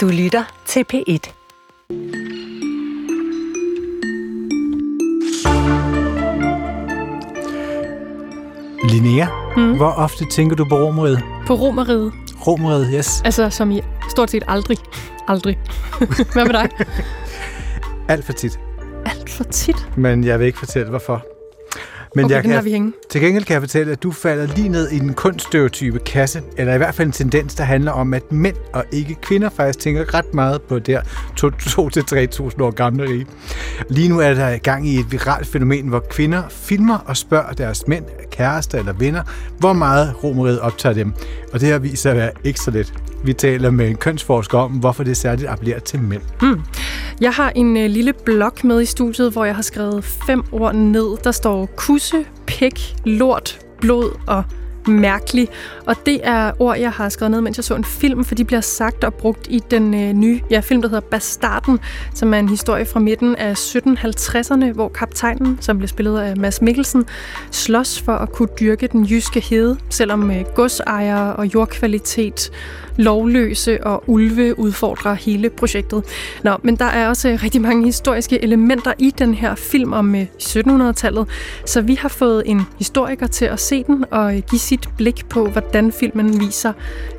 Du lytter til P1. Linnea, mm. hvor ofte tænker du på romeriet? På romeriet? Romeriet, yes. Altså, som i stort set aldrig. Aldrig. Hvad med dig? Alt for tit. Alt for tit? Men jeg vil ikke fortælle, hvorfor. Men okay, jeg kan, vi hænge. Til gengæld kan jeg fortælle, at du falder lige ned i den kunststereotype kasse, eller i hvert fald en tendens, der handler om, at mænd og ikke kvinder faktisk tænker ret meget på det her 2-3.000 år gamle rige. Lige nu er der gang i et viralt fænomen, hvor kvinder filmer og spørger deres mænd, kærester eller venner, hvor meget romeriet optager dem. Og det her viser at være ikke så let. Vi taler med en kønsforsker om, hvorfor det særligt appellerer til mænd. Hmm. Jeg har en øh, lille blog med i studiet, hvor jeg har skrevet fem ord ned. Der står kusse, pik, lort, blod og mærkelig. Og det er ord, jeg har skrevet ned, mens jeg så en film, for de bliver sagt og brugt i den øh, nye ja, film, der hedder Bastarden, som er en historie fra midten af 1750'erne, hvor kaptajnen, som blev spillet af Mads Mikkelsen, slås for at kunne dyrke den jyske hede, selvom øh, godsejere og jordkvalitet lovløse og ulve udfordrer hele projektet. Nå, men der er også øh, rigtig mange historiske elementer i den her film om øh, 1700-tallet, så vi har fået en historiker til at se den og øh, give sit blik på, hvordan filmen viser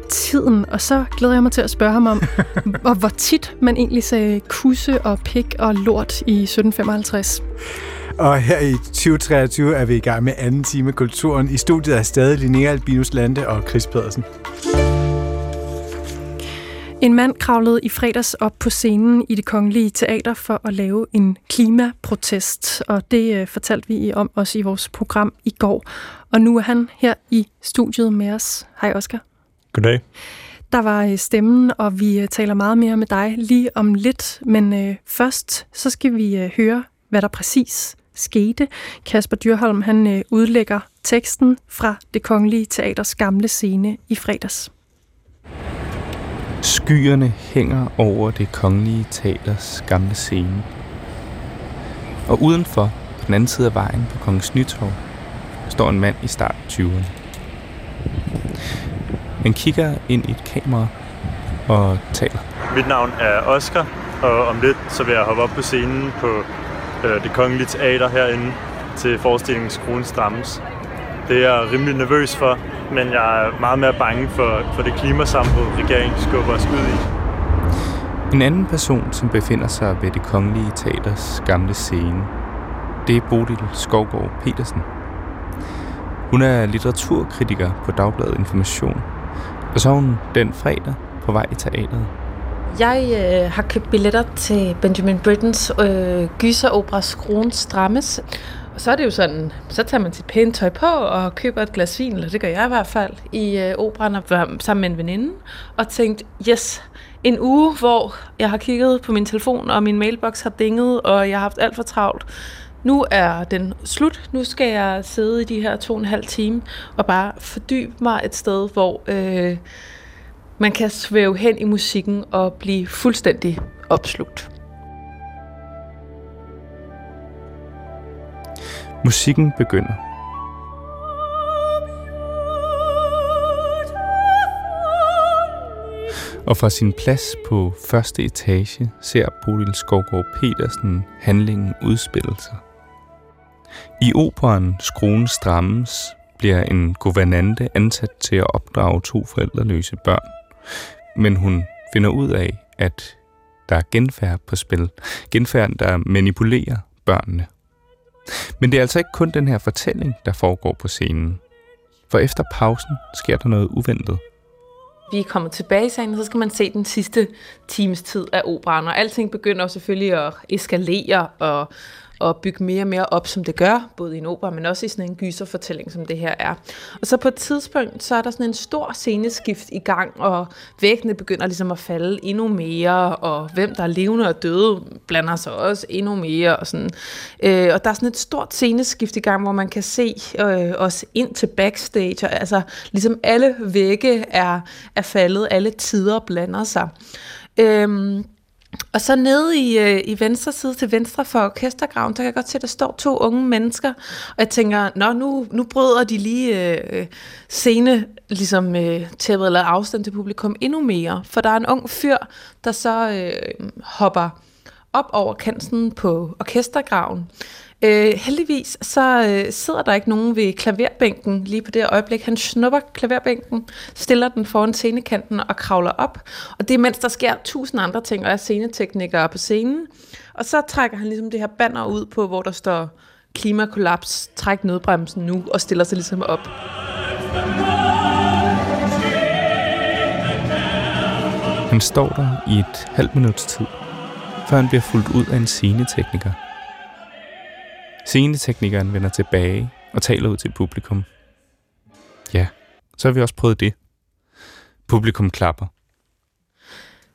tiden, og så glæder jeg mig til at spørge ham om, hvor, hvor tit man egentlig sagde kusse og pik og lort i 1755. Og her i 2023 er vi i gang med anden time Kulturen. I studiet er stadig Linnea Albinus Lande og Chris Pedersen. En mand kravlede i fredags op på scenen i det kongelige teater for at lave en klimaprotest, og det øh, fortalte vi om også i vores program i går. Og nu er han her i studiet med os. Hej Oscar. Goddag. Der var øh, stemmen, og vi øh, taler meget mere med dig lige om lidt, men øh, først så skal vi øh, høre, hvad der præcis skete. Kasper Dyrholm han øh, udlægger teksten fra det kongelige teaters gamle scene i fredags. Skyerne hænger over det kongelige teaters gamle scene. Og udenfor, på den anden side af vejen på Kongens Nytorv, står en mand i start 20'erne. Han kigger ind i et kamera og taler. Mit navn er Oscar, og om lidt så vil jeg hoppe op på scenen på øh, det kongelige teater herinde til forestillingen Skruen Strammes. Det er jeg rimelig nervøs for, men jeg er meget mere bange for, for det klimasambrud, regeringen skubber os ud i. En anden person, som befinder sig ved det kongelige teaters gamle scene, det er Bodil Skovgaard Petersen. Hun er litteraturkritiker på Dagbladet Information, og så er hun den fredag på vej i teateret. Jeg øh, har købt billetter til Benjamin Brittens øh, gyseropera Skruen Strammes, og så er det jo sådan, så tager man sit pæne tøj på og køber et glas vin, eller det gør jeg i hvert fald, i øh, operan og sammen med en veninde, og tænkt, yes, en uge, hvor jeg har kigget på min telefon, og min mailbox har dinget, og jeg har haft alt for travlt. Nu er den slut. Nu skal jeg sidde i de her to og en halv time og bare fordybe mig et sted, hvor øh, man kan svæve hen i musikken og blive fuldstændig opslugt. Musikken begynder. Og fra sin plads på første etage ser Bodil Skovgaard Petersen handlingen udspille sig. I operen Skruen Strammes bliver en guvernante ansat til at opdrage to forældreløse børn, men hun finder ud af, at der er genfærd på spil. Genfærd, der manipulerer børnene men det er altså ikke kun den her fortælling, der foregår på scenen. For efter pausen sker der noget uventet. Vi kommer tilbage i sagen, så skal man se den sidste times tid af operan, og alting begynder selvfølgelig at eskalere, og at bygge mere og mere op, som det gør, både i en opera, men også i sådan en gyserfortælling, som det her er. Og så på et tidspunkt, så er der sådan en stor sceneskift i gang, og væggene begynder ligesom at falde endnu mere, og hvem der er levende og døde, blander sig også endnu mere. Og, sådan. Øh, og der er sådan et stort sceneskift i gang, hvor man kan se øh, os ind til backstage, og altså ligesom alle vægge er, er faldet, alle tider blander sig. Øh, og så nede i, øh, i venstre side til venstre for orkestergraven, så kan jeg godt se, at der står to unge mennesker. Og jeg tænker, nå, nu, nu bryder de lige øh, øh, scene, ligesom øh, tæppet eller afstand til publikum endnu mere. For der er en ung fyr, der så øh, hopper op over kanten på orkestergraven. Øh, heldigvis så øh, sidder der ikke nogen ved klaverbænken lige på det øjeblik. Han snupper klaverbænken, stiller den foran scenekanten og kravler op. Og det er mens der sker tusind andre ting, og er sceneteknikere på scenen. Og så trækker han ligesom det her banner ud på, hvor der står klimakollaps, træk nødbremsen nu, og stiller sig ligesom op. Han står der i et halvt minuts tid, før han bliver fuldt ud af en scenetekniker. Sceneteknikeren vender tilbage og taler ud til publikum. Ja, så har vi også prøvet det. Publikum klapper.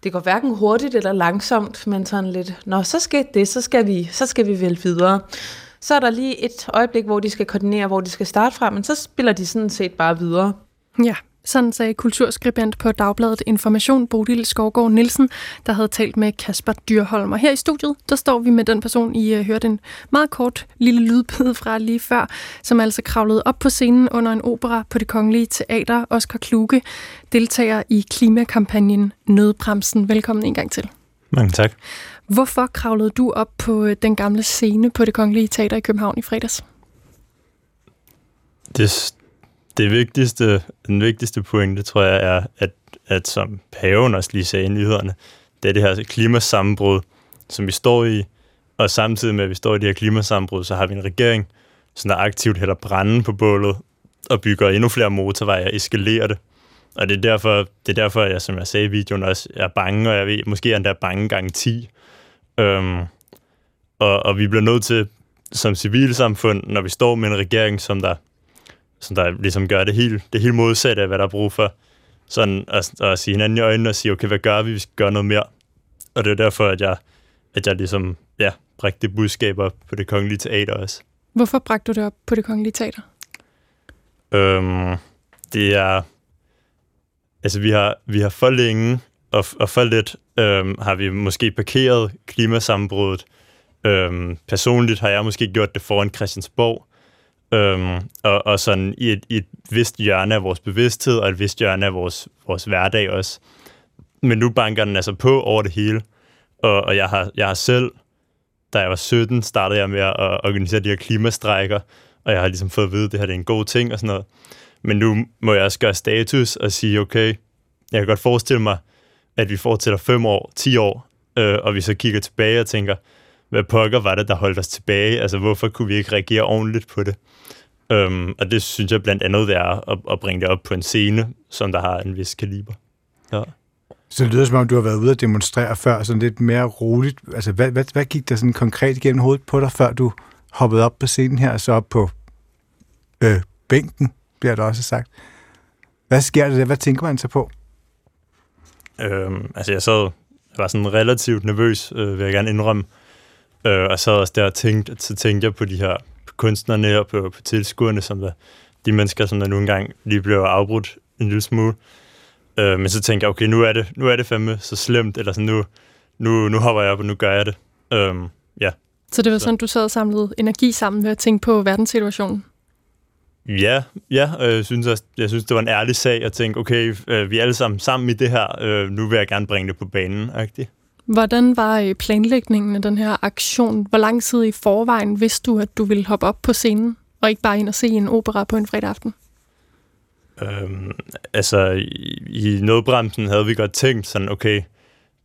Det går hverken hurtigt eller langsomt, men sådan lidt, nå, så skal det, så skal vi, så skal vi vel videre. Så er der lige et øjeblik, hvor de skal koordinere, hvor de skal starte fra, men så spiller de sådan set bare videre. Ja, sådan sagde kulturskribent på Dagbladet Information Bodil Skovgaard Nielsen, der havde talt med Kasper Dyrholm. Og her i studiet, der står vi med den person, I uh, hørte en meget kort lille lydbid fra lige før, som altså kravlede op på scenen under en opera på det kongelige teater. Oscar Kluge, deltager i klimakampagnen Nødbremsen. Velkommen en gang til. Mange tak. Hvorfor kravlede du op på øh, den gamle scene på det kongelige teater i København i fredags? Det, det vigtigste, den vigtigste pointe, tror jeg, er, at, at som paven også lige sagde i nyhederne, det er det her klimasammenbrud, som vi står i, og samtidig med, at vi står i det her klimasammenbrud, så har vi en regering, som der aktivt hælder branden på bålet og bygger endnu flere motorveje og eskalerer det. Og det er derfor, det er derfor jeg, som jeg sagde i videoen, også er bange, og jeg ved, måske er endda bange gang 10. Øhm, og, og vi bliver nødt til, som civilsamfund, når vi står med en regering, som der som der ligesom gør det helt, det helt modsatte af, hvad der er brug for. Sådan at, at sige hinanden i øjnene og sige, okay, hvad gør vi? Vi skal gøre noget mere. Og det er derfor, at jeg, at jeg ligesom, ja, bragte det budskab op på det kongelige teater også. Hvorfor bragte du det op på det kongelige teater? Øhm, det er, altså vi har, vi har for længe og, og for lidt øhm, har vi måske parkeret klimasammenbruddet. Øhm, personligt har jeg måske gjort det foran Christiansborg, Øhm, og, og sådan i et, i et vist hjørne af vores bevidsthed, og et vist hjørne af vores, vores hverdag også. Men nu banker den altså på over det hele. Og, og jeg, har, jeg har selv, da jeg var 17, startede jeg med at organisere de her klimastrækker, og jeg har ligesom fået at vide, at det her det er en god ting og sådan noget. Men nu må jeg også gøre status og sige, okay, jeg kan godt forestille mig, at vi fortsætter 5 år, 10 år, øh, og vi så kigger tilbage og tænker, hvad pokker var det, der holdt os tilbage? Altså, hvorfor kunne vi ikke reagere ordentligt på det? Um, og det synes jeg blandt andet er at, at bringe det op på en scene, som der har en vis kaliber. Ja. Så det lyder som om, du har været ude at demonstrere før, sådan lidt mere roligt. Altså, hvad, hvad, hvad gik der sådan konkret igennem hovedet på dig, før du hoppede op på scenen her, og så op på øh, bænken, bliver der også sagt. Hvad sker der der? Hvad tænker man så på? Øhm, altså, jeg sad, jeg var sådan relativt nervøs, øh, vil jeg gerne indrømme. Øh, og så også der tænkt, så tænkte jeg på de her på kunstnerne og på, på tilskuerne, som der, de mennesker, som der nu engang lige blev afbrudt en lille smule. Øh, men så tænkte jeg, okay, nu er det, nu er det fandme så slemt, eller sådan, nu, nu, nu hopper jeg op, og nu gør jeg det. Øh, ja. Så det var sådan, du sad og samlede energi sammen ved at tænke på verdenssituationen? Ja, ja og jeg synes, også, jeg synes, det var en ærlig sag at tænke, okay, øh, vi er alle sammen sammen i det her, øh, nu vil jeg gerne bringe det på banen. Agtigt. Hvordan var øh, planlægningen af den her aktion? Hvor lang tid i forvejen vidste du, at du ville hoppe op på scenen, og ikke bare ind og se en opera på en fredag aften? Øhm, altså, i, i nødbremsen havde vi godt tænkt sådan, okay,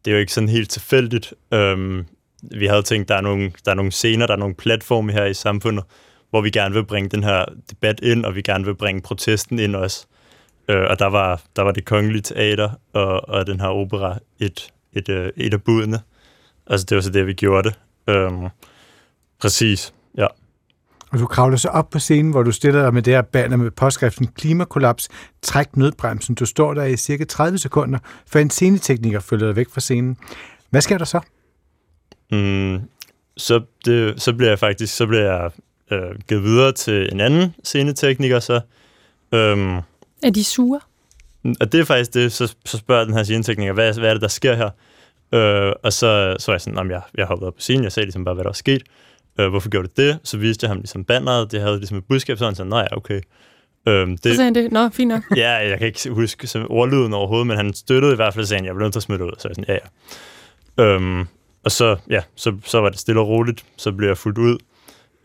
det er jo ikke sådan helt tilfældigt. Øhm, vi havde tænkt, der er, nogle, der er nogle scener, der er nogle platforme her i samfundet, hvor vi gerne vil bringe den her debat ind, og vi gerne vil bringe protesten ind også. Øh, og der var, der var det kongelige teater og, og den her opera et, et, øh, et af budene. Altså, det var så det, vi gjorde det. Øhm, præcis, ja. Og du kravler så op på scenen, hvor du stiller dig med det her banner med påskriften Klimakollaps, træk nødbremsen. Du står der i cirka 30 sekunder, før en scenetekniker følger dig væk fra scenen. Hvad sker der så? Mm, så, det, så bliver jeg faktisk så bliver jeg øh, givet videre til en anden scenetekniker. Så, øhm, er de sure? Og det er faktisk det, så, så spørger den her scenetekniker, hvad, hvad er det, der sker her? Øh, og så, så var jeg sådan, jeg, jeg hoppede op på scenen, jeg sagde ligesom bare, hvad der var sket. Øh, hvorfor gjorde du det? Så viste jeg ham ligesom banneret, det havde ligesom et budskab, så han sagde, nå ja, okay. Øhm, det, så sagde han det, nå, fint nok. ja, jeg kan ikke huske som ordlyden overhovedet, men han støttede i hvert fald, at jeg blev nødt til at smide ud. Så jeg sådan, ja, ja. Øhm, og så, ja, så, så var det stille og roligt, så blev jeg fuldt ud.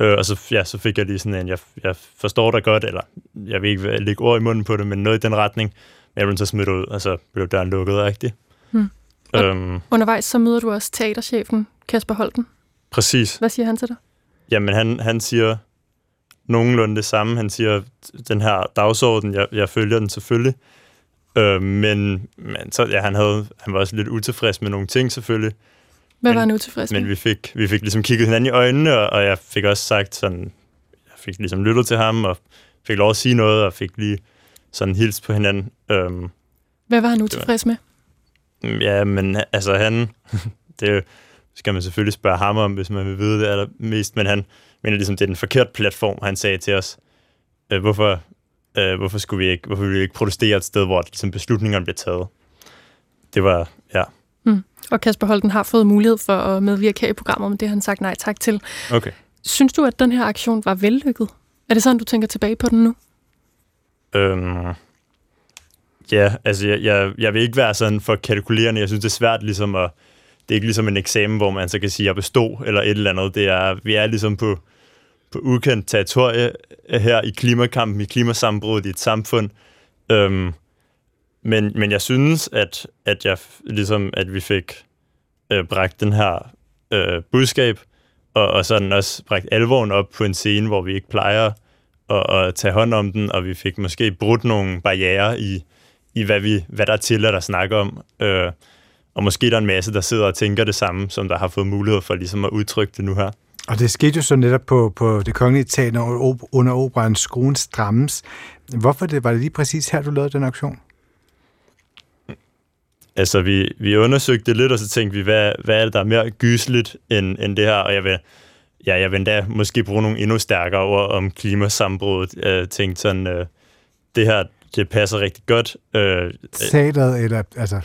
Øh, og så, ja, så fik jeg lige sådan en, jeg, jeg forstår dig godt, eller jeg vil ikke lægge ord i munden på det, men noget i den retning. Til at smide ud, og så blev døren lukket rigtigt. Hmm. Øhm, undervejs så møder du også teaterchefen, Kasper Holten. Præcis. Hvad siger han til dig? Jamen, han, han siger nogenlunde det samme. Han siger, den her dagsorden, jeg, jeg følger den selvfølgelig. Øh, men men så, ja, han, havde, han var også lidt utilfreds med nogle ting selvfølgelig. Hvad men, var han utilfreds med? Men vi fik, vi fik ligesom kigget hinanden i øjnene, og, og jeg fik også sagt sådan, jeg fik ligesom lyttet til ham, og fik lov at sige noget, og fik lige sådan hils på hinanden. Øhm, Hvad var han utilfreds med? Ja, men altså han, det skal man selvfølgelig spørge ham om, hvis man vil vide det allermest, men han mener ligesom, det er den forkerte platform, han sagde til os. Øh, hvorfor, øh, hvorfor, skulle vi ikke, hvorfor ville vi ikke protestere et sted, hvor ligesom, beslutningerne bliver taget? Det var, ja. Mm. Og Kasper Holten har fået mulighed for at medvirke her i programmet, men det har han sagt nej tak til. Okay. Synes du, at den her aktion var vellykket? Er det sådan, du tænker tilbage på den nu? Øhm, ja, altså jeg, jeg, jeg vil ikke være sådan for kalkulerende. Jeg synes, det er svært ligesom at... Det er ikke ligesom en eksamen, hvor man så kan sige, at jeg bestod eller et eller andet. Det er, vi er ligesom på, på ukendt territorie her i klimakampen, i klimasambruddet i et samfund. Øhm, men, men jeg synes, at, at, jeg, ligesom, at vi fik øh, bragt den her øh, budskab, og, og sådan også bragt alvoren op på en scene, hvor vi ikke plejer at, at tage hånd om den, og vi fik måske brudt nogle barriere i, i hvad, vi, hvad der er til at snakke om. Øh, og måske der er en masse, der sidder og tænker det samme, som der har fået mulighed for ligesom at udtrykke det nu her. Og det skete jo så netop på, på det kongelige teater under operan Skruen Strammes. Hvorfor det, var det lige præcis her, du lavede den aktion? Altså, vi, vi undersøgte det lidt, og så tænkte vi, hvad, hvad er det, der er mere gysligt end, end det her? Og jeg vil, ja, jeg vil endda måske bruge nogle endnu stærkere ord om klimasambruddet. Jeg tænkte sådan, øh, det her, det passer rigtig godt. Øh, teateret eller, altså,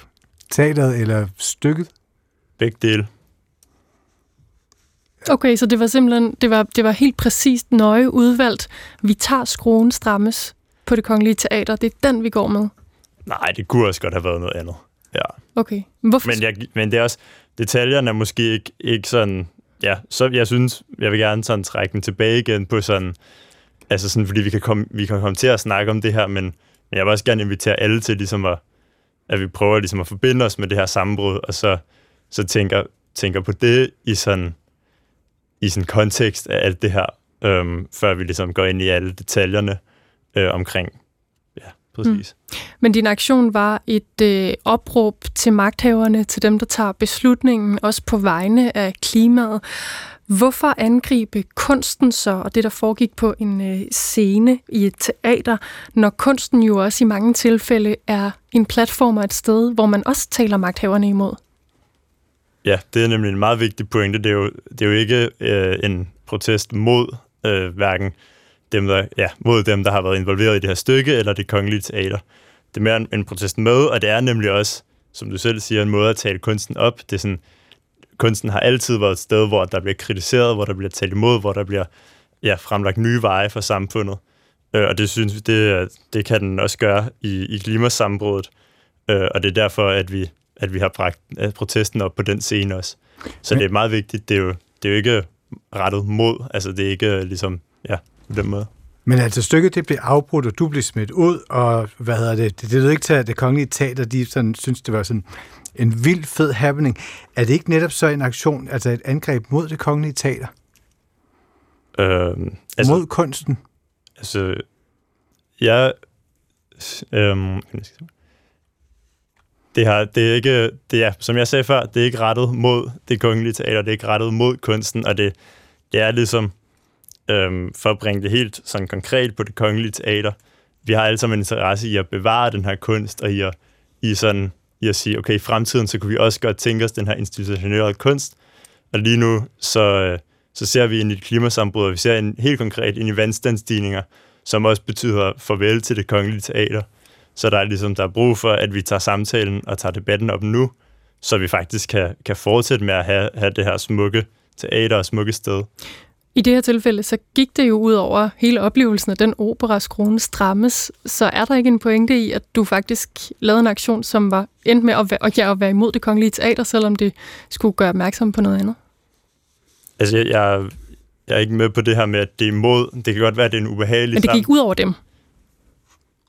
teateret eller stykket? Begge dele. Okay, så det var simpelthen, det var, det var helt præcist nøje udvalgt. Vi tager skruen strammes på det kongelige teater. Det er den, vi går med. Nej, det kunne også godt have været noget andet. Ja. Okay. Hvorfor? Men, jeg, men det er også, detaljerne er måske ikke, ikke sådan, ja, så jeg synes, jeg vil gerne sådan trække den tilbage igen på sådan, altså sådan, fordi vi kan komme, vi kan komme til at snakke om det her, men, men jeg vil også gerne invitere alle til ligesom at, at vi prøver ligesom at forbinde os med det her sammenbrud, og så, så tænker, tænker på det i sådan, i sådan kontekst af alt det her, øhm, før vi ligesom går ind i alle detaljerne øh, omkring præcis. Mm. Men din aktion var et øh, opråb til magthaverne, til dem, der tager beslutningen, også på vegne af klimaet. Hvorfor angribe kunsten så, og det der foregik på en øh, scene i et teater, når kunsten jo også i mange tilfælde er en platform og et sted, hvor man også taler magthaverne imod? Ja, det er nemlig en meget vigtig pointe. Det er jo, det er jo ikke øh, en protest mod øh, hverken dem, der, ja, mod dem, der har været involveret i det her stykke, eller det kongelige teater. Det er mere en, en protest med, og det er nemlig også, som du selv siger, en måde at tale kunsten op. Det er sådan, kunsten har altid været et sted, hvor der bliver kritiseret, hvor der bliver talt imod, hvor der bliver ja, fremlagt nye veje for samfundet. Øh, og det synes vi, det, det kan den også gøre i, i klimasambruddet. Øh, og det er derfor, at vi, at vi har bragt protesten op på den scene også. Så det er meget vigtigt. Det er jo, det er jo ikke rettet mod, altså det er ikke ligesom, ja, på den måde. Men altså stykket det blev afbrudt, og du blev smidt ud, og hvad hedder det, det, det ved ikke til, at det kongelige teater, de sådan, synes, det var sådan en vild fed happening. Er det ikke netop så en aktion, altså et angreb mod det kongelige teater? Øhm, altså, mod kunsten? Altså, jeg... Øhm, det, har, det er ikke, det er, som jeg sagde før, det er ikke rettet mod det kongelige teater, det er ikke rettet mod kunsten, og det, det er ligesom, øhm, for at bringe det helt sådan konkret på det kongelige teater. Vi har alle sammen en interesse i at bevare den her kunst, og i at, i sådan, i at sige, okay, i fremtiden, så kunne vi også godt tænke os den her institutionelle kunst. Og lige nu, så, øh, så ser vi ind i et klimasambrud, og vi ser en, helt konkret ind i vandstandsstigninger, som også betyder farvel til det kongelige teater. Så der er ligesom der er brug for, at vi tager samtalen og tager debatten op nu, så vi faktisk kan, kan fortsætte med at have, have det her smukke teater og smukke sted. I det her tilfælde, så gik det jo ud over hele oplevelsen af den opera, skruen strammes. Så er der ikke en pointe i, at du faktisk lavede en aktion, som var endt med at være, ja, at være imod det kongelige teater, selvom det skulle gøre opmærksom på noget andet? Altså, jeg, jeg, jeg er ikke med på det her med, at det er imod. Det kan godt være, at det er en ubehagelig Men det gik ud over dem?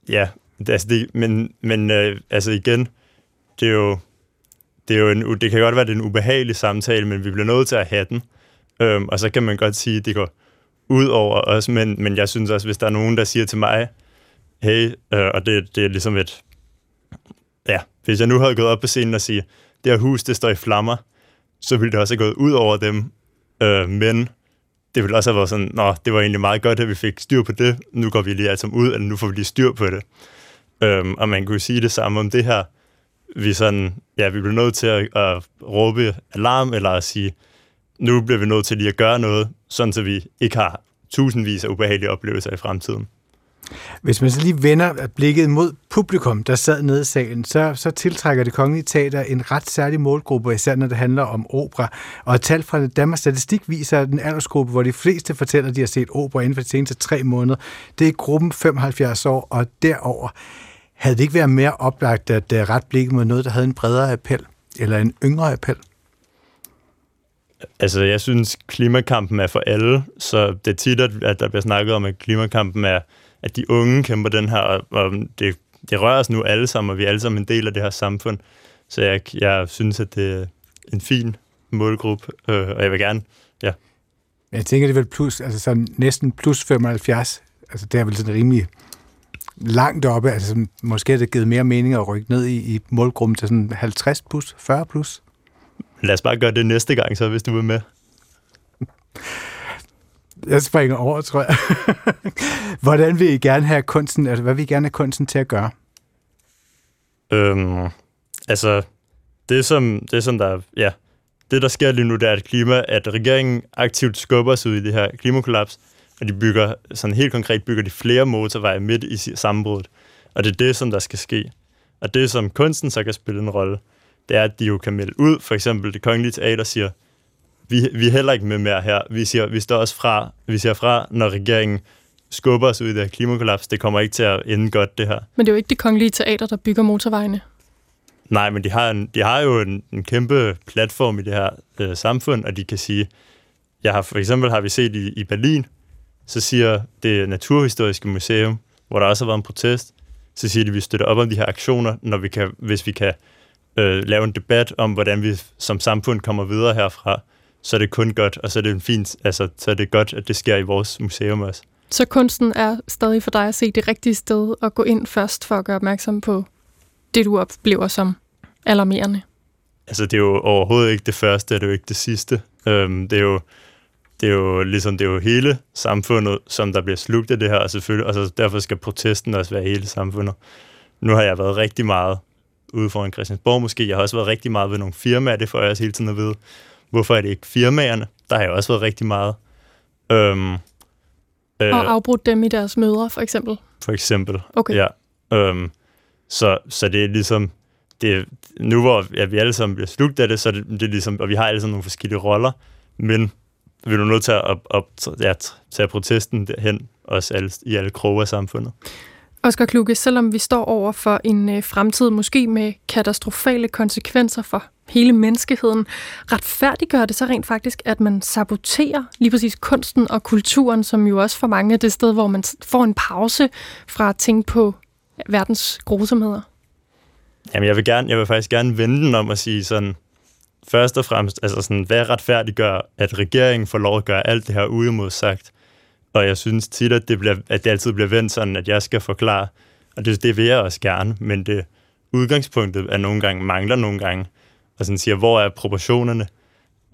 Ja, det, altså det, men, men øh, altså igen, det er jo, det, er jo en, det kan godt være, at det er en ubehagelig samtale, men vi bliver nødt til at have den. Øhm, og så kan man godt sige, at det går ud over os, men, men jeg synes også, hvis der er nogen, der siger til mig, hey, øh, og det, det er ligesom et, ja, hvis jeg nu havde gået op på scenen og sige, det her hus, det står i flammer, så ville det også have gået ud over dem, øh, men det ville også have været sådan, nå, det var egentlig meget godt, at vi fik styr på det, nu går vi lige altså ud, eller nu får vi lige styr på det. Øhm, og man kunne sige det samme om det her. Vi, sådan, ja, vi bliver nødt til at, at råbe alarm, eller at sige, nu bliver vi nødt til lige at gøre noget, sådan så vi ikke har tusindvis af ubehagelige oplevelser i fremtiden. Hvis man så lige vender blikket mod publikum, der sad nede i salen, så, så tiltrækker det kongelige teater en ret særlig målgruppe, især når det handler om opera. Og tal fra Danmarks Statistik viser, at den aldersgruppe, hvor de fleste fortæller, at de har set opera inden for de seneste tre måneder, det er gruppen 75 år og derover. Havde det ikke været mere oplagt at øh, rette blikket mod noget, der havde en bredere appel, eller en yngre appel? Altså, jeg synes, klimakampen er for alle, så det er tit, at der bliver snakket om, at klimakampen er, at de unge kæmper den her, og det, det rører os nu alle sammen, og vi er alle sammen en del af det her samfund. Så jeg, jeg synes, at det er en fin målgruppe, øh, og jeg vil gerne, ja. Jeg tænker, det er vel plus, altså sådan næsten plus 75, altså det er vel sådan rimelig langt oppe, altså måske har det givet mere mening at rykke ned i, i målgruppen til sådan 50 plus, 40 plus. Lad os bare gøre det næste gang, så hvis du vil med. Jeg springer over, tror jeg. Hvordan vil I gerne have kunsten, altså hvad vil I gerne have kunsten til at gøre? Øhm, altså, det som, det som der, ja, det der sker lige nu, det er, at, klima, at regeringen aktivt skubber sig ud i det her klimakollaps, og de bygger, sådan helt konkret bygger de flere motorveje midt i sammenbruddet. Og det er det, som der skal ske. Og det, som kunsten så kan spille en rolle, det er, at de jo kan melde ud. For eksempel det kongelige teater siger, vi, vi er heller ikke med mere her. Vi, siger, vi står også fra, vi siger fra, når regeringen skubber os ud i det her klimakollaps. Det kommer ikke til at ende godt, det her. Men det er jo ikke det kongelige teater, der bygger motorvejene. Nej, men de har, en, de har jo en, en kæmpe platform i det her øh, samfund, og de kan sige, jeg har, for eksempel har vi set i, i Berlin, så siger det Naturhistoriske Museum, hvor der også har været en protest, så siger de, at vi støtter op om de her aktioner, når vi kan, hvis vi kan øh, lave en debat om, hvordan vi som samfund kommer videre herfra, så er det kun godt, og så er det en fint, altså, så er det godt, at det sker i vores museum også. Så kunsten er stadig for dig at se det rigtige sted og gå ind først for at gøre opmærksom på det, du oplever som alarmerende? Altså, det er jo overhovedet ikke det første, det er jo ikke det sidste. Øhm, det er jo det er jo ligesom det er jo hele samfundet, som der bliver slugt af det her, og selvfølgelig, og så derfor skal protesten også være hele samfundet. Nu har jeg været rigtig meget ude foran Christiansborg måske. Jeg har også været rigtig meget ved nogle firmaer, det får jeg også hele tiden at vide. Hvorfor er det ikke firmaerne? Der har jeg også været rigtig meget. Øhm, øh, og afbrudt dem i deres møder, for eksempel? For eksempel, okay. ja. Øhm, så, så det er ligesom, det, nu hvor ja, vi alle sammen bliver slugt af det, så det, det er ligesom, og vi har alle sammen nogle forskellige roller, men vi er nødt til at op, op, ja, tage protesten derhen, også alle, i alle kroge af samfundet. Oskar Kluge, selvom vi står over for en øh, fremtid måske med katastrofale konsekvenser for hele menneskeheden, retfærdiggør det så rent faktisk, at man saboterer lige præcis kunsten og kulturen, som jo også for mange er det sted, hvor man får en pause fra at tænke på verdens grusomheder? Jamen, jeg vil, gerne, jeg vil faktisk gerne vende den om at sige sådan, først og fremmest, altså sådan, hvad retfærdiggør, at regeringen får lov at gøre alt det her uimodsagt? Og jeg synes tit, at det, bliver, at det altid bliver vendt sådan, at jeg skal forklare, og det, det vil jeg også gerne, men det udgangspunktet er nogle gange, mangler nogle gange, og sådan siger, hvor er proportionerne?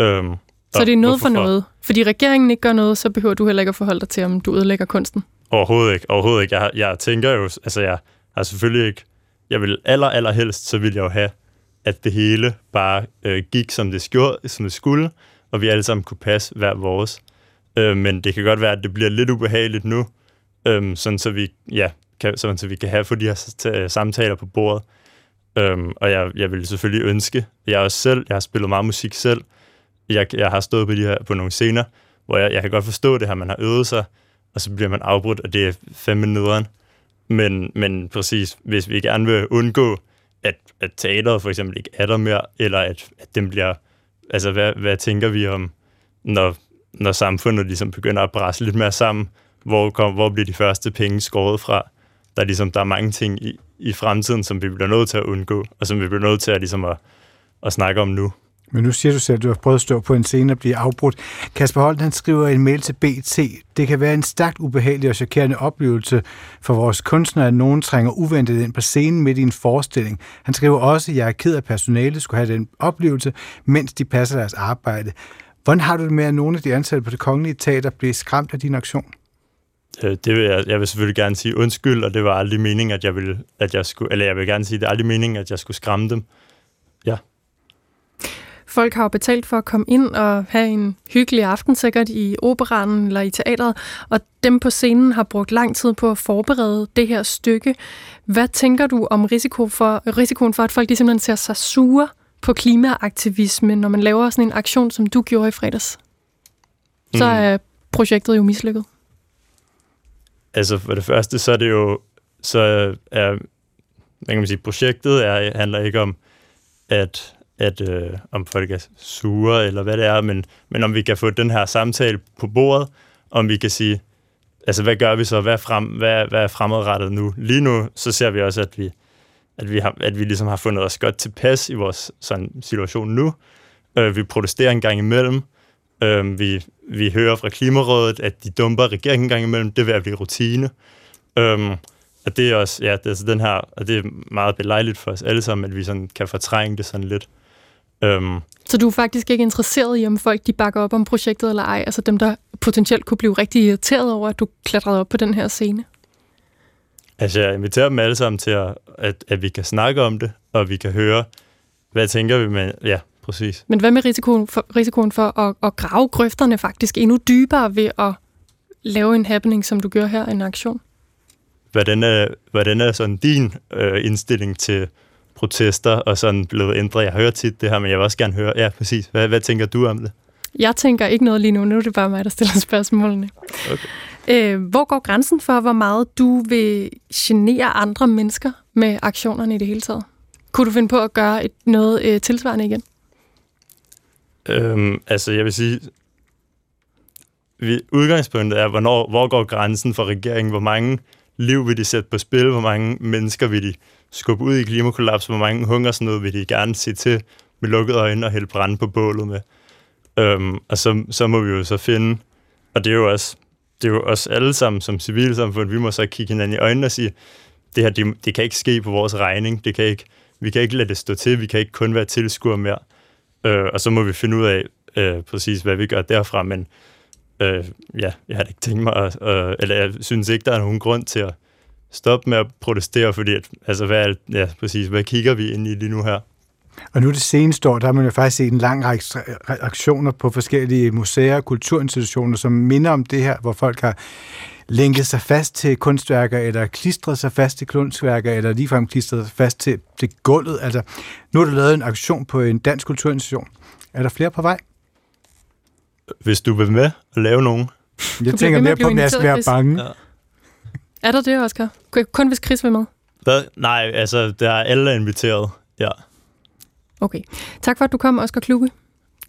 Øhm, så det er noget for noget? Fordi regeringen ikke gør noget, så behøver du heller ikke at forholde dig til, om du ødelægger kunsten? Overhovedet ikke. Overhovedet ikke. Jeg, jeg tænker jo, altså jeg har selvfølgelig ikke, jeg vil aller, aller helst, så vil jeg jo have, at det hele bare øh, gik, som det, skjorde, som det skulle, og vi alle sammen kunne passe hver vores. Øh, men det kan godt være, at det bliver lidt ubehageligt nu, øh, sådan så vi, ja, kan, sådan så vi kan have få de her øh, samtaler på bordet. Øhm, og jeg, jeg ville selvfølgelig ønske, jeg også selv, jeg har spillet meget musik selv, jeg, jeg har stået på, de her, på nogle scener, hvor jeg, jeg kan godt forstå det her, man har øvet sig, og så bliver man afbrudt, og det er fem nederen. Men, men præcis, hvis vi gerne vil undgå, at, at teateret for eksempel ikke er der mere, eller at, at den bliver... Altså, hvad, hvad tænker vi om, når, når samfundet ligesom begynder at presse lidt mere sammen? Hvor, kom, hvor bliver de første penge skåret fra? Der er, ligesom, der er mange ting i, i fremtiden, som vi bliver nødt til at undgå, og som vi bliver nødt til at, ligesom at, at snakke om nu. Men nu siger du selv, at du har prøvet at stå på en scene og blive afbrudt. Kasper Holten han skriver en mail til BT. Det kan være en stærkt ubehagelig og chokerende oplevelse for vores kunstnere, at nogen trænger uventet ind på scenen midt i en forestilling. Han skriver også, at jeg er ked af, at personalet skulle have den oplevelse, mens de passer deres arbejde. Hvordan har du det med, at nogle af de ansatte på det kongelige teater blev skræmt af din aktion? Øh, det vil jeg, jeg vil selvfølgelig gerne sige undskyld, og det var aldrig meningen, at jeg ville, at jeg skulle, eller jeg vil gerne sige, det er aldrig meningen, at jeg skulle skræmme dem. Ja. Folk har jo betalt for at komme ind og have en hyggelig aften, sikkert i operan eller i teatret, og dem på scenen har brugt lang tid på at forberede det her stykke. Hvad tænker du om risiko for, risikoen for, at folk de simpelthen ser sig sure på klimaaktivisme, når man laver sådan en aktion, som du gjorde i fredags? Så mm. er projektet jo mislykket. Altså for det første, så er det jo, så er, hvad kan man sige, projektet er, handler ikke om, at at øh, om folk er sure, eller hvad det er, men, men om vi kan få den her samtale på bordet, om vi kan sige, altså hvad gør vi så, hvad frem, hvad, hvad er fremadrettet nu? Lige nu, så ser vi også, at vi, at vi, har, at vi ligesom har fundet os godt tilpas i vores sådan, situation nu. Øh, vi protesterer en gang imellem. Øh, vi, vi hører fra Klimarådet, at de dumper regeringen en gang imellem. Det vil at blive rutine. Øh, og det er også, ja, det er altså den her, og det er meget belejligt for os alle sammen, at vi sådan kan fortrænge det sådan lidt. Øhm. Så du er faktisk ikke interesseret i, om folk de bakker op om projektet eller ej? Altså dem, der potentielt kunne blive rigtig irriteret over, at du klatrede op på den her scene? Altså jeg inviterer dem alle sammen til, at, at, at vi kan snakke om det, og vi kan høre, hvad tænker vi med... Ja, præcis. Men hvad med risikoen for, risikoen for at, at grave grøfterne faktisk endnu dybere ved at lave en happening, som du gør her, en aktion? Hvordan er, hvordan er sådan din øh, indstilling til protester og sådan blevet ændret. Jeg hører tit det her, men jeg vil også gerne høre, ja, præcis. Hvad, hvad tænker du om det? Jeg tænker ikke noget lige nu. Nu er det bare mig, der stiller spørgsmålene. Okay. Øh, hvor går grænsen for, hvor meget du vil genere andre mennesker med aktionerne i det hele taget? Kunne du finde på at gøre et, noget øh, tilsvarende igen? Øhm, altså, jeg vil sige, vi, udgangspunktet er, hvornår, hvor går grænsen for regeringen? Hvor mange liv vil de sætte på spil? Hvor mange mennesker vil de skubbe ud i klimakollaps, hvor mange hungersnød vil de gerne se til med lukkede øjne og hælde brænde på bålet med. Øhm, og så, så må vi jo så finde, og det er jo også, det er jo os alle sammen som civilsamfund, vi må så kigge hinanden i øjnene og sige, det her, det, det kan ikke ske på vores regning, det kan ikke, vi kan ikke lade det stå til, vi kan ikke kun være tilskuer mere. Øh, og så må vi finde ud af øh, præcis, hvad vi gør derfra, men øh, ja, jeg har ikke tænkt mig, at, øh, eller jeg synes ikke, der er nogen grund til at, stoppe med at protestere, fordi at, altså, hvad, ja, præcis, hvad kigger vi ind i lige nu her? Og nu det seneste år, der har man jo faktisk set en lang række aktioner på forskellige museer og kulturinstitutioner, som minder om det her, hvor folk har lænket sig fast til kunstværker, eller klistret sig fast til kunstværker, eller ligefrem klistret sig fast til, til gulvet. Altså, nu er der lavet en aktion på en dansk kulturinstitution. Er der flere på vej? Hvis du vil med at lave nogen. Jeg tænker mere på, at jeg skal være bange. Ja. Er der det, Oscar? Kun hvis Chris vil med? Hvad? Nej, altså, der er alle inviteret, ja. Okay. Tak for, at du kom, Oscar Kluge.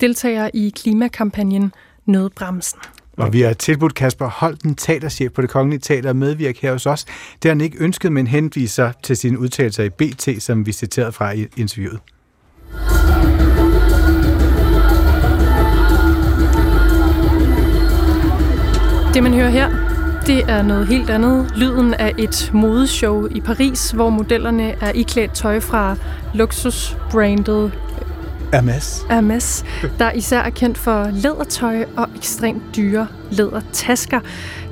Deltager i klimakampagnen Nødbremsen. Og vi har tilbudt Kasper Holten, teaterchef på det Kongelige Teater, medvirk her hos os. Det har han ikke ønsket, men henviser til sine udtalelser i BT, som vi citerede fra i interviewet. Det, man hører her, det er noget helt andet. Lyden af et modeshow i Paris, hvor modellerne er iklædt tøj fra luksusbrandet Hermes. Hermes, der især er kendt for lædertøj og ekstremt dyre lædertasker.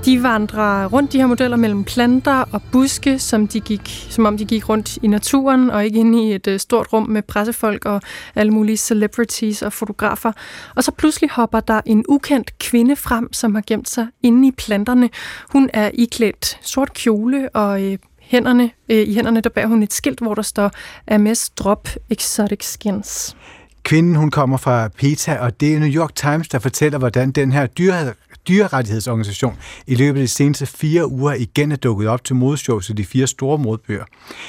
De vandrer rundt, de her modeller, mellem planter og buske, som, de gik, som om de gik rundt i naturen, og ikke inde i et øh, stort rum med pressefolk og alle mulige celebrities og fotografer. Og så pludselig hopper der en ukendt kvinde frem, som har gemt sig inde i planterne. Hun er iklædt sort kjole og øh, hænderne, øh, i hænderne der bærer hun et skilt, hvor der står MS Drop Exotic Skins. Kvinden hun kommer fra PETA, og det er New York Times, der fortæller, hvordan den her dyre, dyrerettighedsorganisation i løbet af de seneste fire uger igen er dukket op til modshows i de fire store modbøger.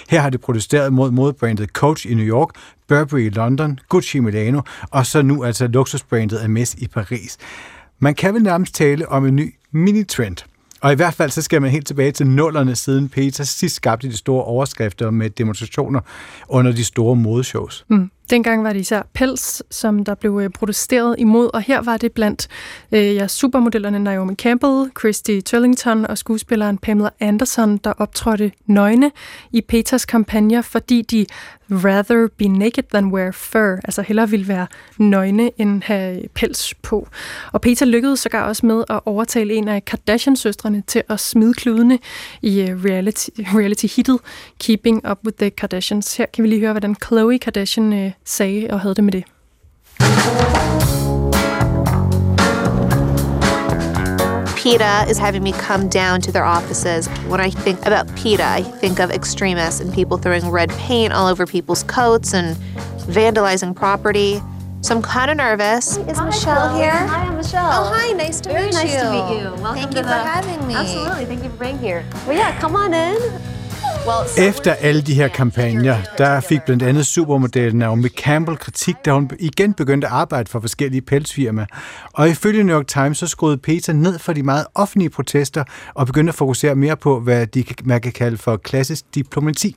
Her har det protesteret mod modbrandet Coach i New York, Burberry i London, Gucci i Milano, og så nu altså luksusbrandet Hermes i Paris. Man kan vel nærmest tale om en ny mini-trend. Og i hvert fald så skal man helt tilbage til nullerne siden Peter sidst skabte de store overskrifter med demonstrationer under de store modeshows. Mm. Dengang var det især pels, som der blev øh, protesteret imod, og her var det blandt øh, ja, supermodellerne Naomi Campbell, Christy Turlington og skuespilleren Pamela Anderson, der optrådte nøgne i Peters kampagner, fordi de rather be naked than wear fur, altså hellere ville være nøgne end have pels på. Og Peter lykkedes sågar også med at overtale en af Kardashian-søstrene til at smide kludene i øh, reality, reality-hittet Keeping Up with the Kardashians. Her kan vi lige høre, hvordan Khloe Kardashian øh, sagde og havde det med det. PETA is having me come down to their offices. When I think about PETA, I think of extremists and people throwing red paint all over people's coats and vandalizing property. So I'm kind of nervous. Is Hi, Michelle Chloe. here? Hi, I'm Michelle. Oh, hi. Nice to Very meet nice you. Very nice to meet you. Welcome Thank to you for the- having me. Absolutely. Thank you for being here. Well, yeah, come on in. Efter alle de her kampagner, der fik blandt andet supermodellen Naomi Campbell kritik, da hun igen begyndte at arbejde for forskellige pelsfirmaer. Og ifølge New York Times, så skruede Peter ned for de meget offentlige protester og begyndte at fokusere mere på, hvad de, kan- man kan kalde for klassisk diplomati.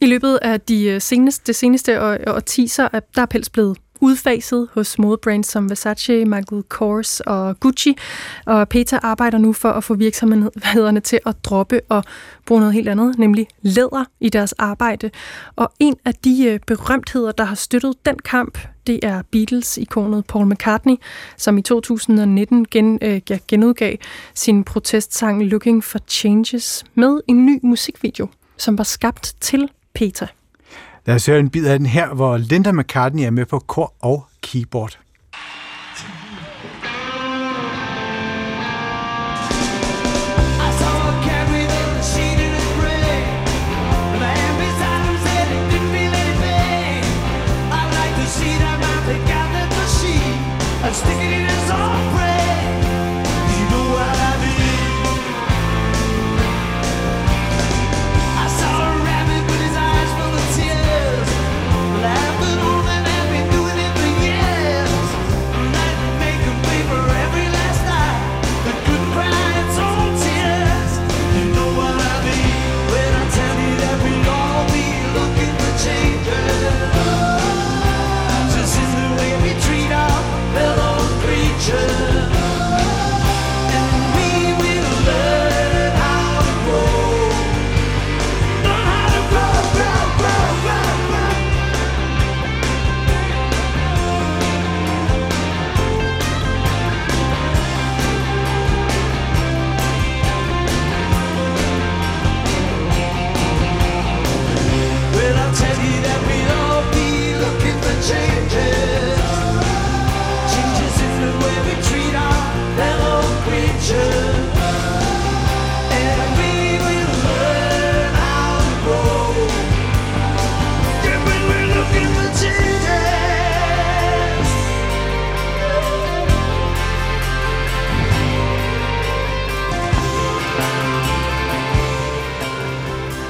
I løbet af de øh, seneste, det seneste år, årti, så er der er pels blevet udfaset hos modebrands som Versace, Michael Kors og Gucci. Og Peter arbejder nu for at få virksomhederne til at droppe og bruge noget helt andet, nemlig læder i deres arbejde. Og en af de øh, berømtheder, der har støttet den kamp, det er Beatles-ikonet Paul McCartney, som i 2019 gen, øh, genudgav sin protestsang Looking for Changes med en ny musikvideo, som var skabt til Peter. Lad os høre en bid af den her, hvor Linda McCartney er med på kor og keyboard.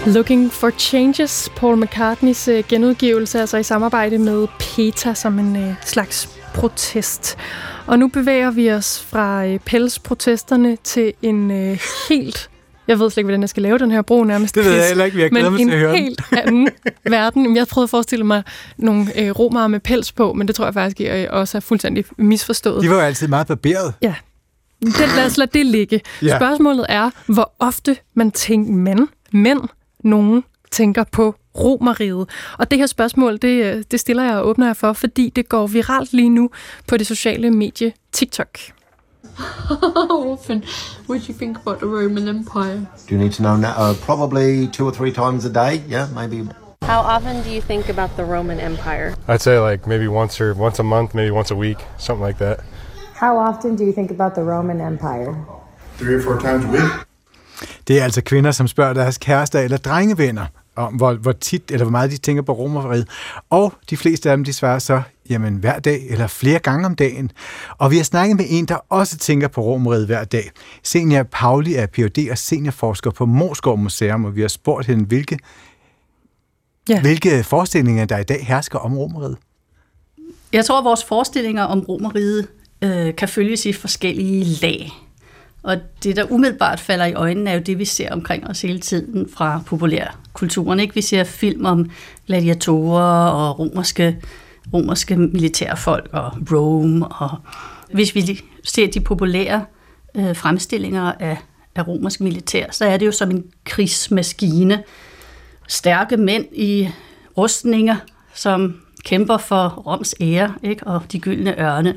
Looking for Changes, Paul McCartneys øh, genudgivelse, altså i samarbejde med PETA som en øh, slags protest. Og nu bevæger vi os fra øh, pelsprotesterne til en øh, helt... Jeg ved slet ikke, hvordan jeg skal lave den her bro nærmest. Det ved jeg heller ikke, men jeg glæder mig til at høre en helt anden verden. Jeg prøvede at forestille mig nogle øh, romere med pels på, men det tror jeg faktisk øh, også er fuldstændig misforstået. De var jo altid meget barberet. Ja. Den, lad os lade det ligge. Ja. Spørgsmålet er, hvor ofte man tænker, mænd, mænd, nogen tænker på romeriet. Og det her spørgsmål, det, øh, det stiller jeg og åbner jeg for, fordi det går viralt lige nu på det sociale medie TikTok. How often would you think about the Roman Empire? Do you need to know now? Uh, probably two or three times a day. Yeah, maybe how often do you think about the Roman Empire? I'd say like maybe once or once a month, maybe once a week, something like that. How often do you think about the Roman Empire? Three or four times a week. Det er altså kvinder, som spørger deres kærester eller drengevenner om, hvor, hvor tit eller hvor meget de tænker på romeriet. Og de fleste af dem, de svarer så, jamen hver dag eller flere gange om dagen. Og vi har snakket med en, der også tænker på romeriet hver dag. Senior Pauli er Ph.D. og seniorforsker på Moskov Museum, og vi har spurgt hende, hvilke, ja. hvilke forestillinger, der i dag hersker om romeriet. Jeg tror, at vores forestillinger om romeriet øh, kan følges i forskellige lag. Og det, der umiddelbart falder i øjnene, er jo det, vi ser omkring os hele tiden fra populærkulturen. Ikke? Vi ser film om gladiatorer og romerske, romerske militærfolk og Rome. Og hvis vi ser de populære øh, fremstillinger af, af romersk militær, så er det jo som en krigsmaskine. Stærke mænd i rustninger, som kæmper for Roms ære ikke? og de gyldne ørne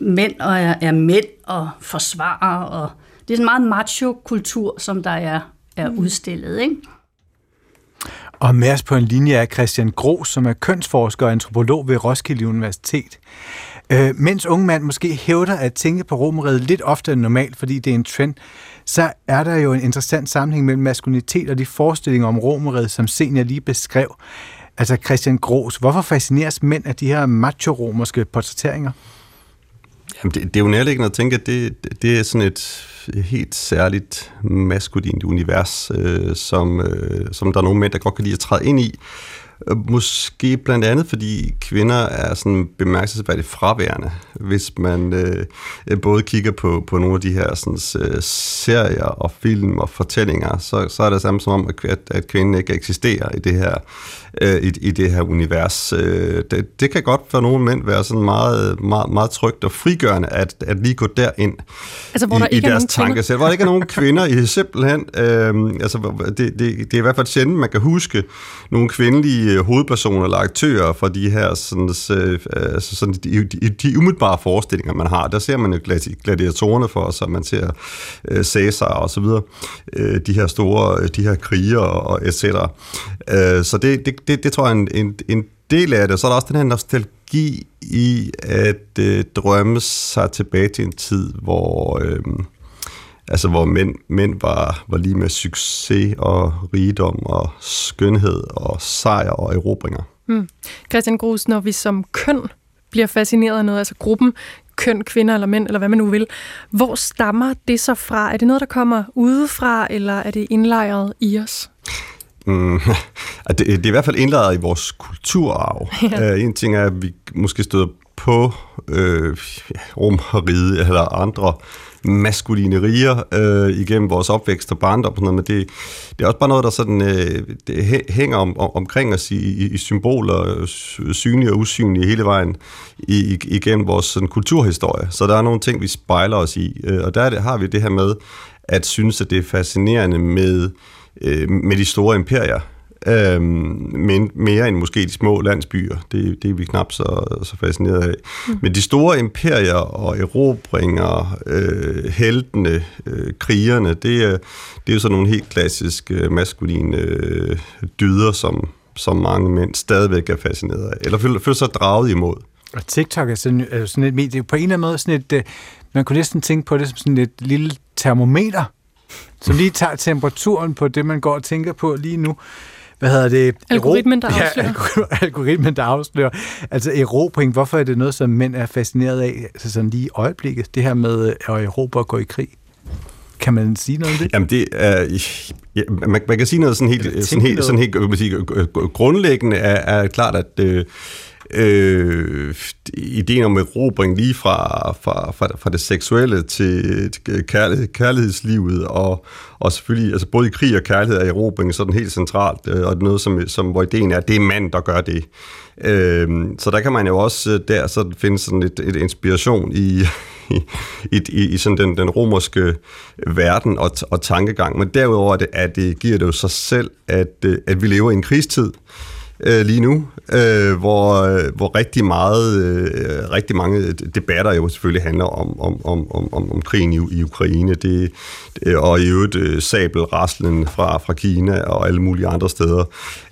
mænd og er, er mænd og forsvarer. Og det er en meget macho-kultur, som der er, er udstillet. Ikke? Og med os på en linje er Christian Gros, som er kønsforsker og antropolog ved Roskilde Universitet. Øh, mens unge mand måske hævder at tænke på romeriet lidt oftere end normalt, fordi det er en trend, så er der jo en interessant sammenhæng mellem maskulinitet og de forestillinger om romeriet, som Senior lige beskrev. Altså Christian Gros, hvorfor fascineres mænd af de her macho-romerske portrætteringer? Jamen, det, det er jo nærliggende at tænke, at det, det er sådan et helt særligt maskulint univers, øh, som, øh, som der er nogle mænd, der godt kan lide at træde ind i. Øh, måske blandt andet, fordi kvinder er sådan bemærkelsesværdigt fraværende, hvis man øh, øh både kigger på, på nogle af de her sådan, øh, serier og film og fortællinger, så, så er det samme som om, at, at kvinden ikke eksisterer i det her, øh, i, i det her univers. Øh, det, det kan godt for nogle mænd være sådan meget, meget, meget trygt og frigørende at, at lige gå derind Altså, hvor i, der i er deres tankesæt, hvor der ikke er nogen kvinder i simpelthen. Øh, altså, det, det, det er i hvert fald sjældent, man kan huske nogle kvindelige øh, hovedpersoner eller aktører fra de her sådan, øh, altså sådan, de, de, de umiddelbare forestillinger, man har. Der ser man jo gladi- gladiatorerne for os, og man ser øh, Caesar og så videre. Øh, de her store, øh, de her kriger og et cetera. Øh, så det, det, det, det tror jeg er en, en, en del af det. Så er der også den her nostalgi i at øh, drømme sig tilbage til en tid, hvor... Øh, Altså hvor mænd, mænd var, var lige med succes og rigdom og skønhed og sejr og erobringer. Hmm. Christian Grus, når vi som køn bliver fascineret af noget, altså gruppen køn, kvinder eller mænd, eller hvad man nu vil, hvor stammer det så fra? Er det noget, der kommer udefra, eller er det indlejret i os? Mm, det, det er i hvert fald indlejret i vores kulturarv. Ja. Uh, en ting er, at vi måske støder på øh, romeriet eller andre maskuline riger øh, igennem vores opvækst og barndom, og sådan noget, men det, det er også bare noget, der sådan, øh, det hæ- hænger om, om, omkring os i, i, i symboler, sy- synlige og usynlige hele vejen i, i, igennem vores sådan, kulturhistorie. Så der er nogle ting, vi spejler os i, øh, og der er det, har vi det her med at synes, at det er fascinerende med, øh, med de store imperier, Øhm, men mere end måske de små landsbyer. Det, det er vi knap så, så fascineret af. Mm. Men de store imperier og erobringer, øh, heltene, øh, krigerne, det er, det er jo sådan nogle helt klassiske øh, maskuline øh, dyder, som, som mange mænd stadigvæk er fascineret af. Eller føler, føler sig draget imod. Og TikTok er sådan, er sådan et medie, på en eller anden måde sådan et, øh, man kunne næsten tænke på det som sådan et lille termometer, som lige tager temperaturen på det, man går og tænker på lige nu. Hvad hedder det? Algoritmen, der Ja, afslører. algor- algoritmen, der afslører. Altså erobring, hvorfor er det noget, som mænd er fascineret af, altså sådan lige i øjeblikket, det her med at erobre og gå i krig? Kan man sige noget om det? Jamen det er, ja, man, man kan sige noget sådan helt, sådan helt, sådan helt øh, grundlæggende er, er klart, at øh, øh, ideen om erobring lige fra, fra, fra, fra det seksuelle til, til kærlighed, kærlighedslivet, og, og selvfølgelig, altså både i krig og kærlighed er erobring sådan helt centralt, øh, og det er noget, som, som, hvor ideen er, at det er mand, der gør det. Øh, så der kan man jo også øh, der så finde sådan et, et inspiration i, i, i, i, sådan den, den romerske verden og, og tankegang. Men derudover er det, at det giver det jo sig selv, at, øh, at vi lever i en krigstid. øh, Øh, lige nu, øh, hvor, øh, hvor rigtig meget, øh, rigtig mange debatter jo selvfølgelig handler om, om, om, om, om, om krigen i, i Ukraine, det, det, og i øvrigt øh, sabelraslen fra, fra Kina og alle mulige andre steder.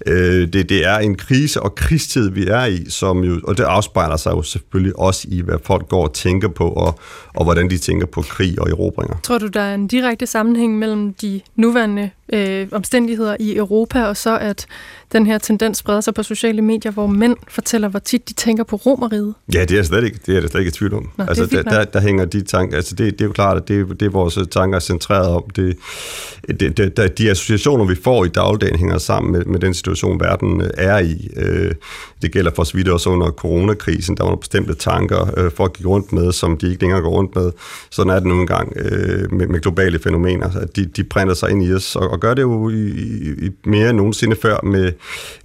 Øh, det, det er en krise og krigstid, vi er i, som jo, og det afspejler sig jo selvfølgelig også i, hvad folk går og tænker på, og, og hvordan de tænker på krig og erobringer. Tror du, der er en direkte sammenhæng mellem de nuværende øh, omstændigheder i Europa, og så at den her tendens spreder sig på sociale medier, hvor mænd fortæller, hvor tit de tænker på romeriet? Ja, det er, slet ikke, det er jeg slet ikke i tvivl om. Nå, det er altså, der, der, der hænger de tanker, altså det, det er jo klart, at det, det er vores tanker er centreret om. Det, det, det, der, de associationer, vi får i dagligdagen, hænger sammen med, med den situation, verden øh, er i. Øh, Det gælder for så vidt også under coronakrisen. Der var nogle bestemte tanker, øh, folk gik rundt med, som de ikke længere går rundt med. Sådan er det nu engang øh, med, med globale fænomener. De, de printer sig ind i os, og, og gør det jo i, i, i mere end nogensinde før, med,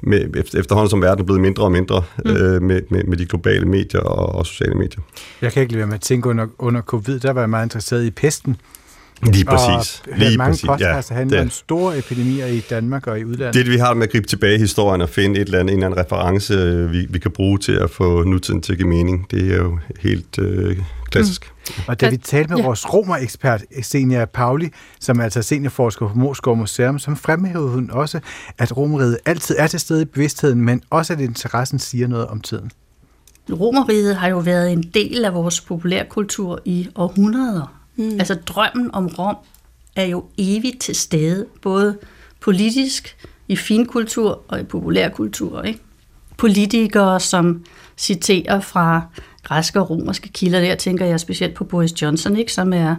med, efter- efterhånden som verden er blevet mindre og mindre Mm. øh, med, med, med de globale medier og, og sociale medier. Jeg kan ikke lade være med at tænke under, under covid, der var jeg meget interesseret i pesten. Lige præcis. Og Lige mange præcis. podcasts, der Ja, handlede det- om store epidemier i Danmark og i udlandet. Det, vi har med at gribe tilbage i historien og finde et eller andet, en eller anden reference, øh, vi, vi kan bruge til at få nutiden til at give mening, det er jo helt øh, klassisk. Mm. Og da vi talte med Ja. vores romerekspert, Senia Pauli, som er altså seniorforsker på Moskov Museum, som fremhævede hun også, at romeriet altid er til stede i bevidstheden, men også at interessen siger noget om tiden. Romeriet har jo været en del af vores populærkultur i århundreder. Mm. Altså drømmen om Rom er jo evigt til stede, både politisk, i finkultur og i populærkultur. Ikke? Politikere, som citerer fra græske og romerske kilder, der tænker jeg specielt på Boris Johnson, ikke? som er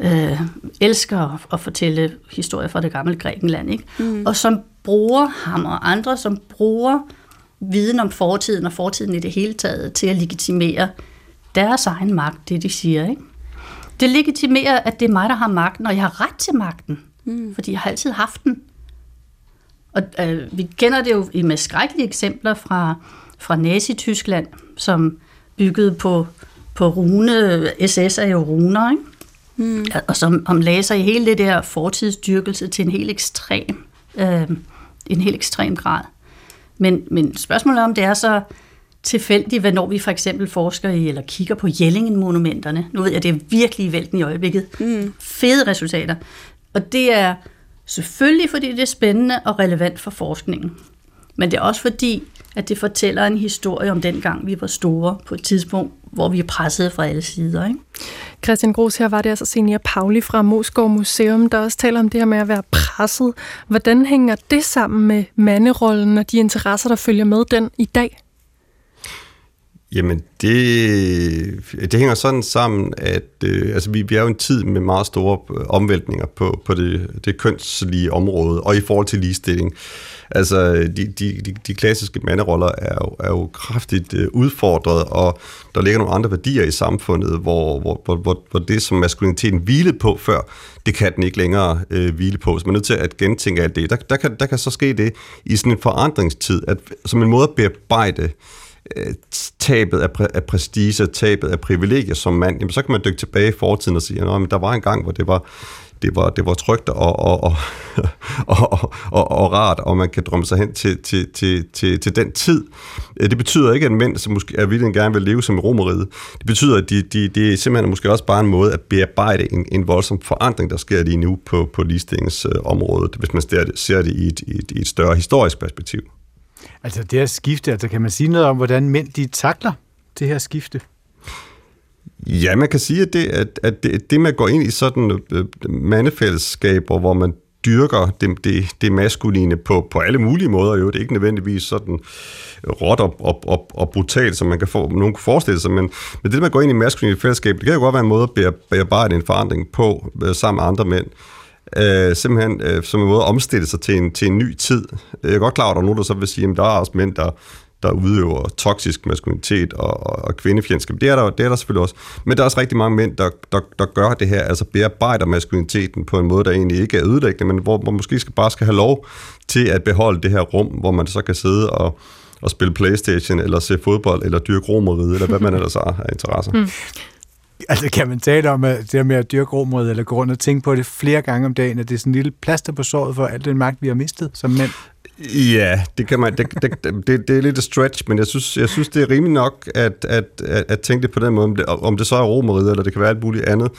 øh, elsker at, fortælle historier fra det gamle Grækenland, ikke? Mm. og som bruger ham og andre, som bruger viden om fortiden og fortiden i det hele taget til at legitimere deres egen magt, det de siger. Ikke? Det legitimerer, at det er mig, der har magten, og jeg har ret til magten, mm. fordi jeg har altid haft den. Og øh, vi kender det jo i med skrækkelige eksempler fra, fra Nazi-Tyskland, som byggede på, på rune, SS er jo runer, ikke? Mm. og som om lagde sig i hele det der fortidsdyrkelse til en helt ekstrem, øh, en helt ekstrem grad. Men, men spørgsmålet er, om det er så tilfældigt, hvornår vi for eksempel forsker i, eller kigger på Jellingen-monumenterne. Nu ved jeg, det er virkelig i vælten i øjeblikket. Mm. Fede resultater. Og det er selvfølgelig, fordi det er spændende og relevant for forskningen. Men det er også fordi, at det fortæller en historie om den gang, vi var store på et tidspunkt, hvor vi er presset fra alle sider. Ikke? Christian Gros, her var det altså Senior Pauli fra Moskov Museum, der også taler om det her med at være presset. Hvordan hænger det sammen med manderollen og de interesser, der følger med den i dag? Jamen, det, det hænger sådan sammen, at øh, altså, vi, vi er jo en tid med meget store øh, omvæltninger på, på det, det kønslige område, og i forhold til ligestilling. Altså, de, de, de, de klassiske manderoller er jo, er jo kraftigt øh, udfordret, og der ligger nogle andre værdier i samfundet, hvor, hvor, hvor, hvor, hvor det, som maskuliniteten hvilede på før, det kan den ikke længere øh, hvile på. Så man er nødt til at gentænke alt det. Der, der, kan, der kan så ske det i sådan en forandringstid, at som en måde at bearbejde øh, tabet af, præ- af prestige, tabet af privilegier som mand, jamen så kan man dykke tilbage i fortiden og sige, at der var en gang, hvor det var det var, det var trygt og, og, og, og, og, og, og rart, og man kan drømme sig hen til, til, til, til, til den tid. Det betyder ikke, at mænd, som måske er vildt gerne vil leve som i romeriet, det betyder, at de, de, det er simpelthen måske også bare en måde at bearbejde en, en voldsom forandring, der sker lige nu på, på ligestillingsområdet, øh, hvis man ser det, ser det i, et, i, et, i et større historisk perspektiv. Altså det her skifte, altså kan man sige noget om, hvordan mænd de takler det her skifte? Ja, man kan sige, at det, at, at det, det man går ind i sådan øh, øh, mandefællesskaber, hvor man dyrker det, det, det maskuline på, på alle mulige måder, jo, det er ikke nødvendigvis sådan råt og, og, og, og brutalt, som man kan få, nogen kan forestille sig, men, men det man går ind i maskuline fællesskab, det kan jo godt være en måde at bearbejde en forandring på øh, sammen med andre mænd. Øh, simpelthen øh, som en måde at omstille sig til en, til en ny tid. Jeg er godt klar, at der er nogen, der så vil sige, at der er også mænd, der, der udøver toksisk maskulinitet og, og, og kvindefjendskab. Det er, der, det er der selvfølgelig også. Men der er også rigtig mange mænd, der, der, der gør det her, altså bearbejder maskuliniteten på en måde, der egentlig ikke er ødelæggende, men hvor man måske skal, bare skal have lov til at beholde det her rum, hvor man så kan sidde og, og spille Playstation, eller se fodbold, eller dyrke romeriet, eller hvad man ellers har af interesser. Mm. Altså kan man tale om at det der med at dyrke romeriet, eller gå rundt og tænke på det flere gange om dagen, at det er sådan en lille plaster på såret for al den magt, vi har mistet som mænd? Ja, det kan man. Det, det, det, det er lidt et stretch, men jeg synes, jeg synes det er rimeligt nok at, at, at, at tænke det på den måde, om det, om det så er romeriet, eller det kan være alt muligt andet.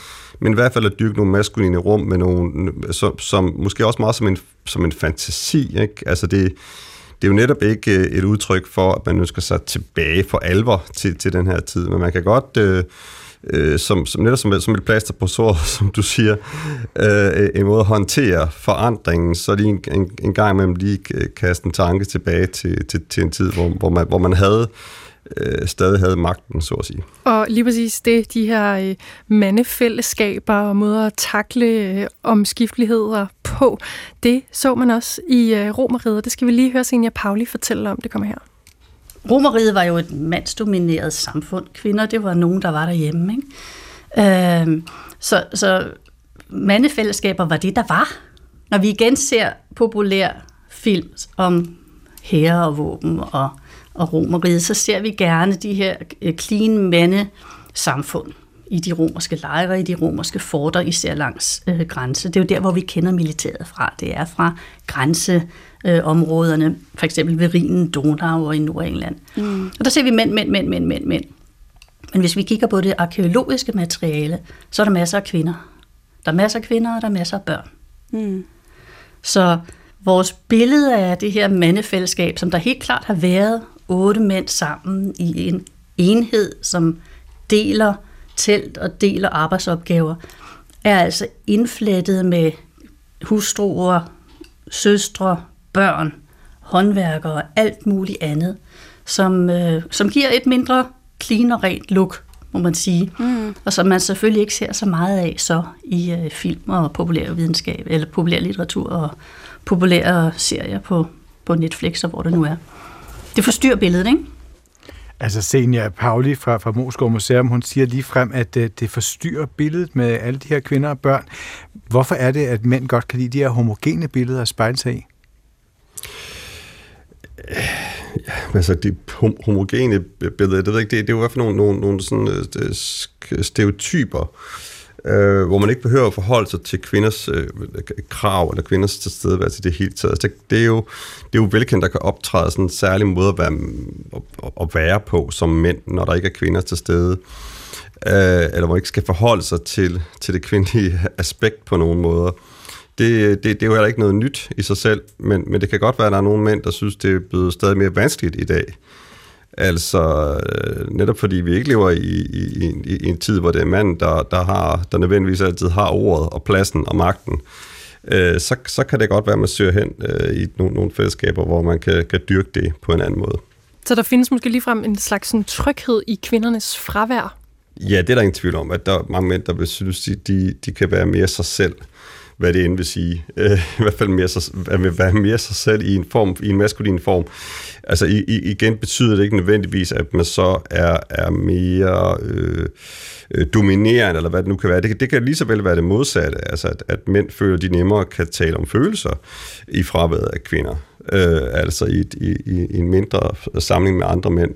Men i hvert fald at dyrke nogle maskuline rum med nogle, som, som måske også meget som en, som en fantasi. Ikke? Altså det, det er jo netop ikke øh, et udtryk for, at man ønsker sig tilbage for alvor til, til den her tid, men man kan godt... Øh, øh, som, som netop som, som et plaster på sår, som du siger, øh, en måde at håndtere forandringen, så lige en, en, en gang imellem lige øh, kaste en tanke tilbage til, til, til en tid, hvor, hvor, man, hvor man havde øh, stadig havde magten, så at sige. Og lige præcis det, de her øh, mandefællesskaber og måder at takle øh, omskifteligheder på, det så man også i øh, Romeriet. Det skal vi lige høre Senja Pauli fortælle om. Det kommer her. Romeriet var jo et mandsdomineret samfund. Kvinder, det var nogen, der var derhjemme. Ikke? Øh, så, så mandefællesskaber var det, der var. Når vi igen ser populær film om herre og våben og, og romeriet, så ser vi gerne de her clean clean mandesamfund i de romerske lejre, i de romerske forter, især langs øh, grænse. Det er jo der, hvor vi kender militæret fra. Det er fra grænse grænseområderne, for eksempel ved Rhinen, Donau og i Nordengland. Mm. Og der ser vi mænd, mænd, mænd, mænd, mænd, mænd. Men hvis vi kigger på det arkeologiske materiale, så er der masser af kvinder. Der er masser af kvinder, og der er masser af børn. Mm. Så vores billede af det her mandefællesskab, som der helt klart har været otte mænd sammen i en enhed, som deler telt og deler arbejdsopgaver, er altså indflettet med hustruer, søstre, børn, håndværkere og alt muligt andet, som, øh, som giver et mindre clean og rent look, må man sige. Mm. Og som man selvfølgelig ikke ser så meget af så i øh, film og populær videnskab, eller populær litteratur og populære serier på, på Netflix og hvor det nu er. Det forstyrrer billedet, ikke? Altså Senja Pauli fra, fra Moskov Museum, hun siger lige frem, at øh, det forstyrrer billedet med alle de her kvinder og børn. Hvorfor er det, at mænd godt kan lide de her homogene billeder at spejle sig i? Øh, altså, de homogene billeder, det ved ikke, det, det er jo i hvert fald nogle, nogle, nogle sådan, øh, stereotyper, øh, hvor man ikke behøver at forholde sig til kvinders øh, krav, eller kvinders tilstedeværelse i det hele taget. Altså, det, det, er jo, det er jo velkendt, der kan optræde sådan en særlig måde at være, at, at være på som mænd, når der ikke er kvinder til stede. Øh, eller hvor man ikke skal forholde sig til, til det kvindelige aspekt på nogen måder. Det, det, det er jo heller ikke noget nyt i sig selv, men, men det kan godt være, at der er nogle mænd, der synes, det er blevet stadig mere vanskeligt i dag. Altså, øh, netop fordi vi ikke lever i, i, i, i en tid, hvor det er manden, der, der, har, der nødvendigvis altid har ordet og pladsen og magten, øh, så, så kan det godt være, at man søger hen øh, i nogle, nogle fællesskaber, hvor man kan, kan dyrke det på en anden måde. Så der findes måske ligefrem en slags sådan, tryghed i kvindernes fravær. Ja, det er der ingen tvivl om, at der er mange mænd, der vil synes, de, de, de kan være mere sig selv, hvad det end vil sige. Øh, I hvert fald mere sig, at være mere sig selv i en form, i en maskulin form. Altså i, i, igen betyder det ikke nødvendigvis, at man så er, er mere øh, dominerende, eller hvad det nu kan være. Det, det kan lige så vel være det modsatte, altså at, at mænd føler, at de nemmere kan tale om følelser i fraværet af kvinder. Øh, altså i, et- i, i, en mindre samling med andre mænd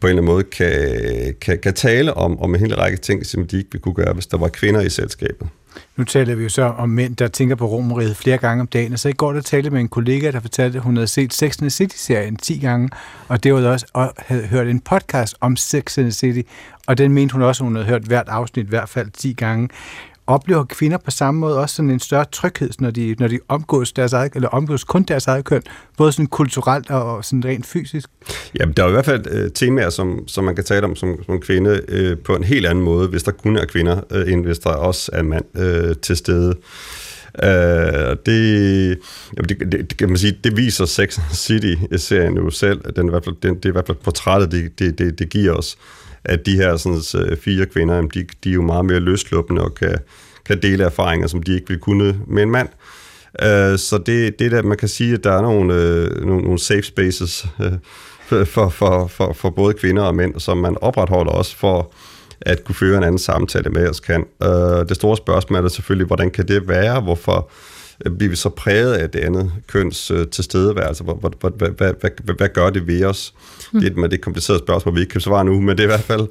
på en eller anden måde kan, kan, kan tale om, om en hel række ting, som de ikke ville kunne gøre, hvis der var kvinder i selskabet. Nu taler vi jo så om mænd, der tænker på romeriet flere gange om dagen, og så i går der talte med en kollega, der fortalte, at hun havde set Sex and the City-serien 10 gange, og det var også og havde hørt en podcast om Sex and the City, og den mente hun også, at hun havde hørt hvert afsnit i hvert fald 10 gange. Oplever kvinder på samme måde også sådan en større tryghed, når de, når de omgås deres eget, eller omgås kun deres eget køn, både sådan kulturelt og sådan rent fysisk? Jamen, der er i hvert fald øh, temaer, som, som man kan tale om som, som kvinde øh, på en helt anden måde, hvis der kun er kvinder, øh, end hvis der også er mand øh, til stede. Øh, det, jamen det, det, det, kan man sige, det viser Sex City-serien jo selv. Den, i hvert fald, den, det er i hvert fald portrættet, det, det, det, det giver os, at de her sådan, øh, fire kvinder, de, de er jo meget mere løsluppende og kan, kan dele erfaringer, som de ikke ville kunne med en mand. Øh, så det, det der, man kan sige, at der er nogle, øh, nogle, nogle safe spaces øh, for, for, for, for både kvinder og mænd, som man opretholder også for at kunne føre en anden samtale med os kan. Øh, det store spørgsmål er selvfølgelig, hvordan kan det være? Hvorfor øh, bliver vi så præget af det andet køns øh, tilstedeværelse? Hvad, hvad, hvad, hvad, hvad, hvad, gør det ved os? Hmm. Det er et med det komplicerede spørgsmål, vi ikke kan svare nu, men det er i hvert fald,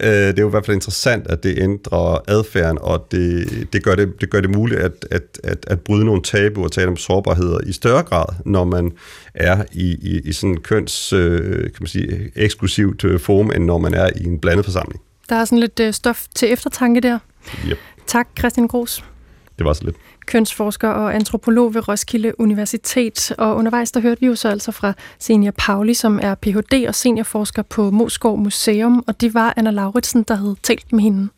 øh, det er jo i hvert fald interessant, at det ændrer adfærden, og det, det, gør, det, det gør det muligt at, at, at, at bryde nogle tabuer og tale om sårbarheder i større grad, når man er i, i, i sådan en køns, øh, kan man sige, eksklusivt øh, form, end når man er i en blandet forsamling. Der er sådan lidt øh, stof til eftertanke der. Yep, Tak, Christian Gros det var så lidt. kønsforsker og antropolog ved Roskilde Universitet. Og undervejs der hørte vi jo så altså fra Senior Pauli, som er Ph.D. og seniorforsker på Moskov Museum, og det var Anna Lauritsen, der havde talt med hende.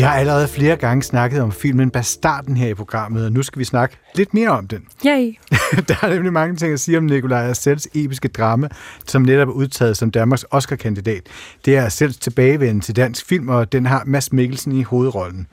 Vi har allerede flere gange snakket om filmen Bastarden her i programmet, og nu skal vi snakke lidt mere om den. Yay! Der er nemlig mange ting at sige om Nikolaj Arcels episke drama, som netop er udtaget som Danmarks Oscar-kandidat. Det er Arcels tilbagevenden til dansk film, og den har Mads Mikkelsen i hovedrollen.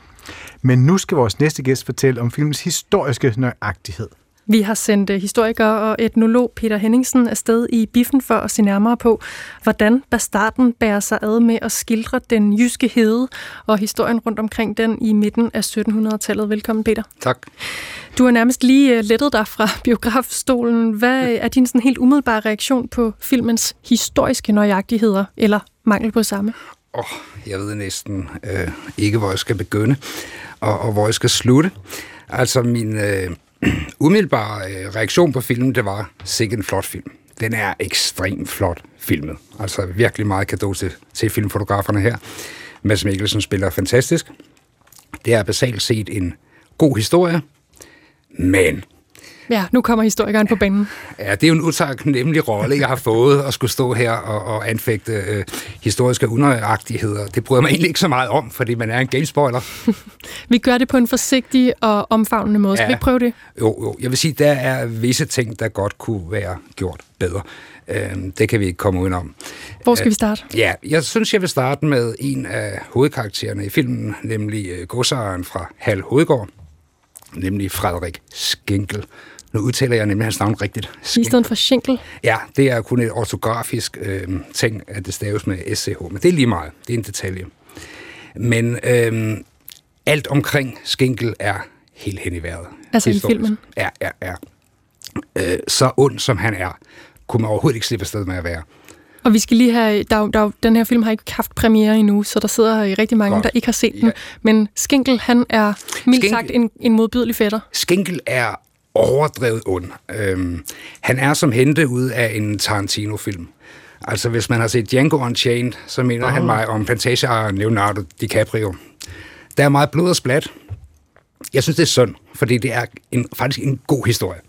Men nu skal vores næste gæst fortælle om filmens historiske nøjagtighed. Vi har sendt øh, historiker og etnolog Peter Henningsen afsted i biffen for at se nærmere på, hvordan bastarden bærer sig ad med at skildre den jyske hede og historien rundt omkring den i midten af 1700-tallet. Velkommen, Peter. Tak. Du har nærmest lige øh, lettet dig fra biografstolen. Hvad er din sådan helt umiddelbare reaktion på filmens historiske nøjagtigheder, eller mangel på samme? Oh, jeg ved næsten øh, ikke, hvor jeg skal begynde, og, og hvor jeg skal slutte. Altså, min øh, umiddelbare øh, reaktion på filmen, det var sikkert en flot film. Den er ekstremt flot filmet. Altså, virkelig meget kado til, til filmfotograferne her. Mads Mikkelsen spiller fantastisk. Det er basalt set en god historie, men Ja, nu kommer historikeren på banen. Ja, det er jo en utaknemmelig rolle, jeg har fået at skulle stå her og, og anfægte øh, historiske unøjagtigheder. Det bryder mig egentlig ikke så meget om, fordi man er en gamespoiler. Vi gør det på en forsigtig og omfavnende måde. Skal Ja. vi ikke prøve det? Jo, jo, jeg vil sige, der er visse ting, der godt kunne være gjort bedre. Øh, det kan vi ikke komme udenom. Hvor skal Øh, vi starte? Ja, jeg synes, jeg vil starte med en af hovedkaraktererne i filmen, nemlig øh, godsejeren fra Hal Hovedgård, nemlig Frederik Skinkel. Nu udtaler jeg nemlig hans navn rigtigt. I stedet for Schinkel. Ja, det er kun et ortografisk øh, ting, at det staves med SCH, men det er lige meget. Det er en detalje. Men øh, alt omkring Skinkel er helt hen i vejret. Altså i Historisk. filmen? Ja, ja, ja. Øh, så ond som han er, kunne man overhovedet ikke slippe afsted med at være. Og vi skal lige have, der, er der, er den her film har ikke haft premiere endnu, så der sidder rigtig mange, Godt. der ikke har set den. Men Skinkel, han er mildt Skinkel- sagt en, en modbydelig fætter. Skinkel er overdrevet ond. Øhm, han er som hente ud af en Tarantino-film. Altså, hvis man har set Django Unchained, så mener oh. han mig om plantageejeren Leonardo DiCaprio. Der er meget blod og splat. Jeg synes, det er synd, fordi det er en, faktisk en god historie.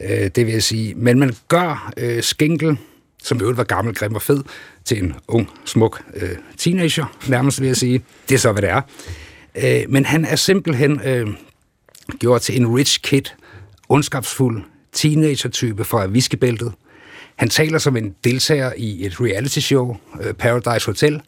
Øh, det vil jeg sige. Men man gør øh, Skinkel, som øvrigt var gammel, grim og fed, til en ung, smuk øh, teenager, nærmest vil jeg sige. Det er så, hvad det er. Øh, men han er simpelthen øh, gjort til en rich kid, ondskabsfuld teenager-type fra Viskebæltet. Han taler som en deltager i et reality-show, øh, Paradise Hotel.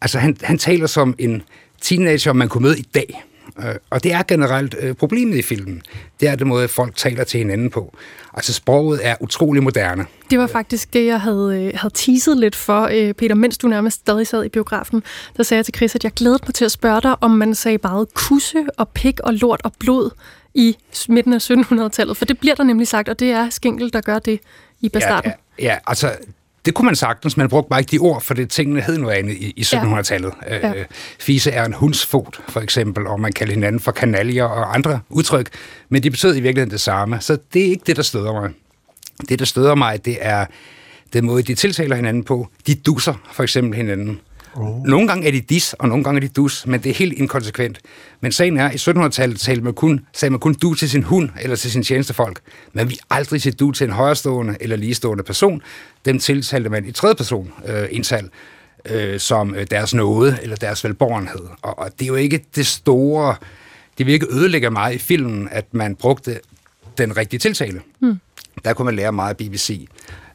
Altså, han, han taler som en teenager, man kunne møde i dag. Øh, og det er generelt øh, problemet i filmen. Det er den måde, folk taler til hinanden på. Altså, sproget er utrolig moderne. Det var faktisk det, jeg havde, havde teaset lidt for, Peter, mens du nærmest stadig sad i biografen. Der sagde jeg til Chris, at jeg glædede mig til at spørge dig, om man sagde bare kusse og pik og lort og blod i midten af 1700-tallet. For det bliver der nemlig sagt, og det er Skinkel, der gør det i Bastarden. Ja, ja, ja, altså, det kunne man sagtens, man brugte bare ikke de ord, for det tingene hed noget andet i, i 1700-tallet. Ja. Ja. Øh, fise er en hundsfot, for eksempel, og man kalder hinanden for kanaljer og andre udtryk, men de betød i virkeligheden det samme, så det er ikke det, der støder mig. Det, der støder mig, det er den måde, de tiltaler hinanden på. De dusser for eksempel hinanden. Oh. Nogle gange er de dis, og nogle gange er de dus, men det er helt inkonsekvent. Men sagen er, at i 1700-tallet talte man kun, sagde man kun du til sin hund eller til sin tjenestefolk. Men vi aldrig sige du til en højrestående eller ligestående person. Dem tiltalte man i tredje person øh, indtal, øh, som øh, deres nåde eller deres velborgenhed. Og, og det er jo ikke det store... Det vil ikke ødelægge meget i filmen, at man brugte den rigtige tiltale. Hmm. Der kunne man lære meget af BBC.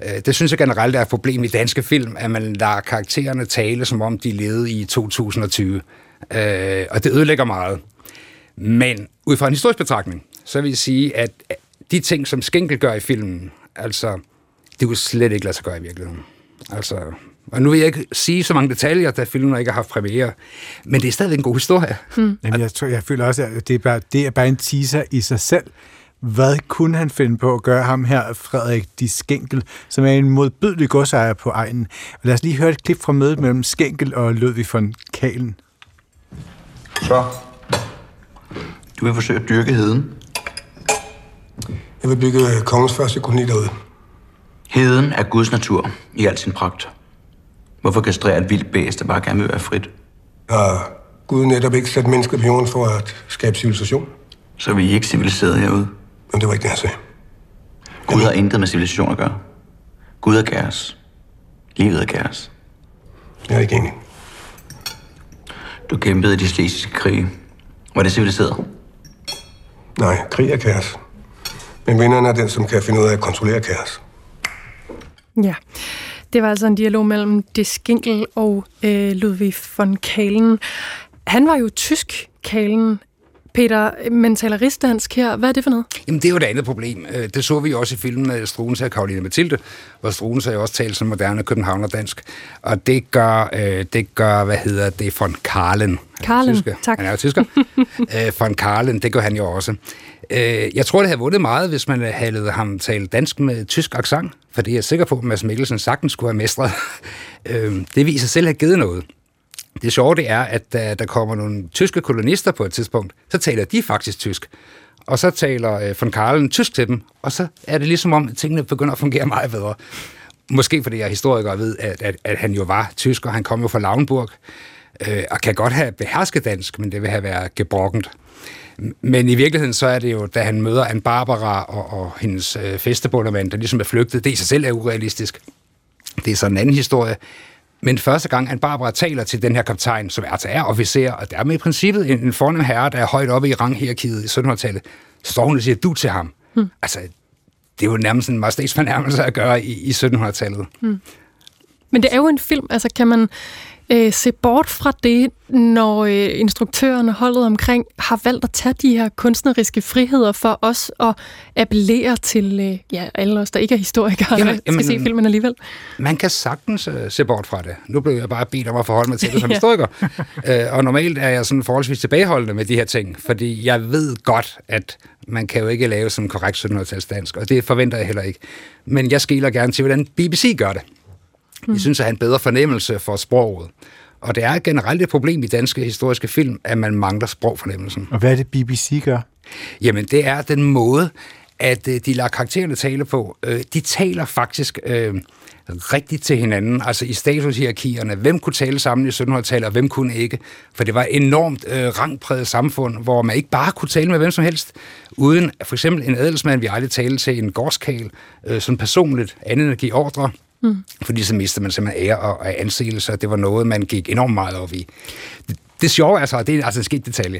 Øh, Det synes jeg generelt er et problem i danske film, at man lader karaktererne tale, som om de levede i 2020. Øh, Og det ødelægger meget. Men ud fra en historisk betragtning, så vil jeg sige, at de ting, som Skinkel gør i filmen, altså, det kunne slet ikke lade sig gøre i virkeligheden. Altså, Og nu vil jeg ikke sige så mange detaljer, da filmen ikke har haft premiere, men det er stadig en god historie. Hmm. Jamen, jeg, tror, jeg føler også, at det er, bare, det er bare en teaser i sig selv. Hvad kunne han finde på at gøre ham her, Frederik de Skænkel, som er en modbydelig godsejer på egnen? Og lad os lige høre et klip fra mødet mellem Skænkel og Ludvig von Kalen. Så. Du vil forsøge at dyrke heden. Jeg vil bygge kongens første koloni derude. Heden er Guds natur i al sin pragt. Hvorfor kastrere et vildt bæst, der bare gerne vil være frit? Har Gud netop ikke sat mennesker på jorden for at skabe civilisation? Så er vi ikke civiliseret herude. Men det var ikke det, jeg sagde. Gud har intet med civilisation at gøre. Gud er kaos. Livet er kaos. Jeg er ikke enig. Du kæmpede i de slesiske krige. Var det civiliseret? Nej, krig er kaos. Men vinderen er den, som kan finde ud af at kontrollere kaos. Ja, det var altså en dialog mellem De Skinkel og øh, Ludwig von Kalen. Han var jo tysk, Kalen. Peter, men taler rigsdansk her. Hvad er det for noget? Jamen, det er jo et andet problem. Øh, Det så vi jo også i filmen med Struense og Karoline Mathilde, hvor Struense jo også taler som moderne københavnerdansk. Og det gør, øh, det gør hvad hedder det, von Karlen. Han Karlen, tysker. tak. Han er jo tysker. øh, von Karlen, det gør han jo også. Øh, jeg tror, det havde vundet meget, hvis man havde ladet ham tale dansk med tysk accent, for det er jeg sikker på, at Mads Mikkelsen sagtens skulle have mestret. øh, det viser selv have givet noget. Det sjove det er, at da der kommer nogle tyske kolonister på et tidspunkt, så taler de faktisk tysk. Og så taler øh, von Karlen tysk til dem, og så er det ligesom om, at tingene begynder at fungere meget bedre. Måske fordi jeg er historiker og ved, at, at, at han jo var tysk, og han kom jo fra Lauenburg, øh, og kan godt have behersket dansk, men det vil have været gebrokkent. Men i virkeligheden så er det jo, da han møder Anne Barbara og, og hendes øh, festebundermand, der ligesom er flygtet, det i sig selv er urealistisk. Det er så en anden historie. Men første gang, Anne Barbara taler til den her kaptajn, som altså er officer, og dermed i princippet en, en fornem herre, der er højt oppe i ranghierarkiet i 1700-tallet, så står hun og siger du til ham. Hmm. Altså, det er jo nærmest en majestætsfornærmelse at gøre i, i 1700-tallet. Hmm. Men det er jo en film, altså kan man øh, se bort fra det, når øh, instruktøren og holdet omkring har valgt at tage de her kunstneriske friheder for os at appellere til øh, ja, alle os, der ikke er historikere, Jamen, jamen, skal se filmen alligevel. Man kan sagtens uh, se bort fra det. Nu blev jeg bare bedt om at forholde mig til det som Ja. historiker. uh, og normalt er jeg sådan forholdsvis tilbageholdende med de her ting, fordi jeg ved godt, at man kan jo ikke lave sådan korrekt 1700-tals dansk, og det forventer jeg heller ikke. Men jeg skiller gerne til, hvordan BBC gør det. Jeg synes, at have en bedre fornemmelse for sproget. Og det er generelt et problem i danske historiske film, at man mangler sprogfornemmelsen. Og hvad er det, BBC gør? Jamen, det er den måde, at øh, de lader karaktererne tale på. Øh, de taler faktisk øh, rigtigt til hinanden, altså i statushierarkierne. Hvem kunne tale sammen i 1700-tallet, og hvem kunne ikke? For det var et enormt øh, rangpræget samfund, hvor man ikke bare kunne tale med hvem som helst, uden for eksempel en adelsmand, vi aldrig tale til en gårdskal, øh, sådan personligt, andet end at give ordre. Mm. Fordi så mistede man simpelthen ære og, og anseelse, og det var noget, man gik enormt meget op i. Det, det sjove er så, og det er altså en skidt detalje,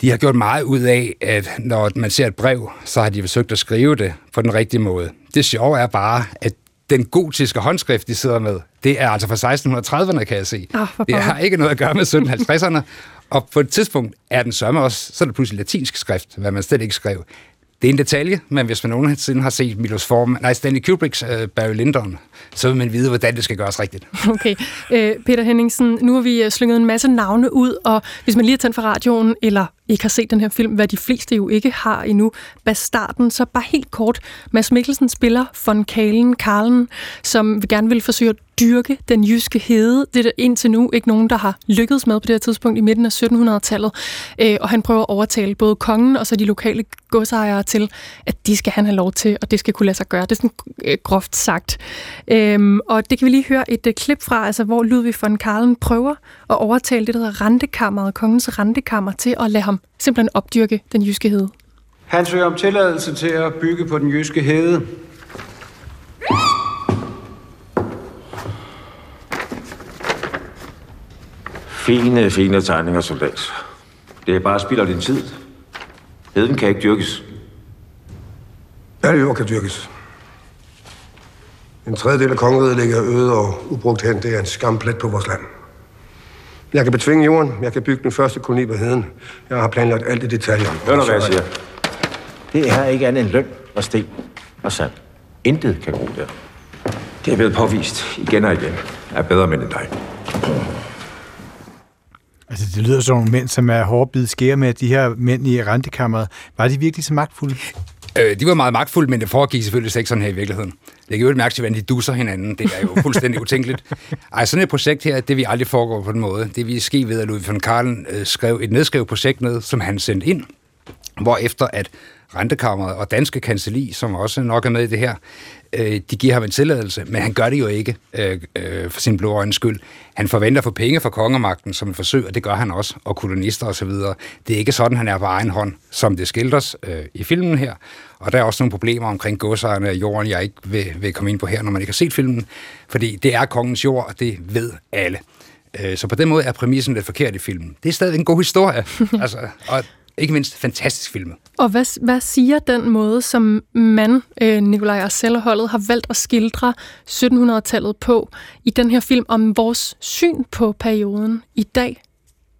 de har gjort meget ud af, at når man ser et brev, så har de forsøgt at skrive det på den rigtige måde. Det sjove er bare, at den gotiske håndskrift, de sidder med, det er altså fra 1630'erne, kan jeg se. For det har ikke noget at gøre med 1750'erne. Og på et tidspunkt er den sørme også, så er det pludselig latinsk skrift, hvad man slet ikke skrev. Det er en detalje, men hvis man nogensinde har set Milos Form, nej, Stanley Kubricks uh, Barry Lyndon, så vil man vide, hvordan det skal gøres rigtigt. Okay. Øh, Peter Henningsen, nu har vi øh, slynget en masse navne ud, og hvis man lige har tændt for radioen, eller ikke har set den her film, hvad de fleste jo ikke har endnu, starten, så bare helt kort. Mads Mikkelsen spiller von Kalen, Karlen, som vil gerne vil forsøge at dyrke den jyske hede. Det er der indtil nu ikke nogen, der har lykkedes med på det her tidspunkt i midten af 1700-tallet. Øh, og han prøver at overtale både kongen og så de lokale godsejere til, at de skal han have lov til, og det skal kunne lade sig gøre. Det er sådan øh, groft sagt. Øhm, og det kan vi lige høre et øh, klip fra, altså, hvor Ludvig von Karlen prøver at overtale det, der hedder rentekammeret, kongens rentekammer, til at lade ham simpelthen opdyrke den jyske hede. Han søger om tilladelse til at bygge på den jyske hede. Fine, fine tegninger, soldat. Det er bare spild af din tid. Heden kan ikke dyrkes. Alle jord kan dyrkes. En tredjedel af kongeriget ligger øde og ubrugt hen. Det er en skamplet på vores land. Jeg kan betvinge jorden. Jeg kan bygge den første koloni på heden. Jeg har planlagt alt i detaljer. Hør nu, hvad jeg siger. Det er ikke andet end løn og sten og sand. Intet kan gro der. Det er blevet påvist igen og igen af bedre mænd end dig. Altså, det lyder som nogle mænd, som er hårdbid skære med, at de her mænd i rentekammeret, var de virkelig så magtfulde? Øh, de var meget magtfulde, men det foregik selvfølgelig slet ikke sådan her i virkeligheden. Jeg kan jo ikke mærke til, hvordan de dusser hinanden. Det er jo fuldstændig utænkeligt. Ej, sådan et projekt her, det vi aldrig foregår på den måde. Det vi ske ved, at Ludvig von Karlen øh, skrev et nedskrevet projekt ned, som han sendte ind, efter at Rentekammeret og Danske Kancelli, som også nok er med i det her, øh, de giver ham en tilladelse, men han gør det jo ikke øh, øh, for sin blå øjens skyld. Han forventer for penge fra kongemagten som et forsøg, og det gør han også, og kolonister osv. Det er ikke sådan, han er på egen hånd, som det skildres øh, i filmen her. Og der er også nogle problemer omkring godsejerne af jorden, jeg ikke vil, vil komme ind på her, når man ikke har set filmen, fordi det er kongens jord, og det ved alle. Øh, Så på den måde er præmissen lidt forkert i filmen. Det er stadig en god historie, altså, og ikke mindst fantastisk filmet. Og hvad, hvad siger den måde, som man, øh, Nikolaj Arcel og holdet, har valgt at skildre 1700-tallet på i den her film om vores syn på perioden i dag?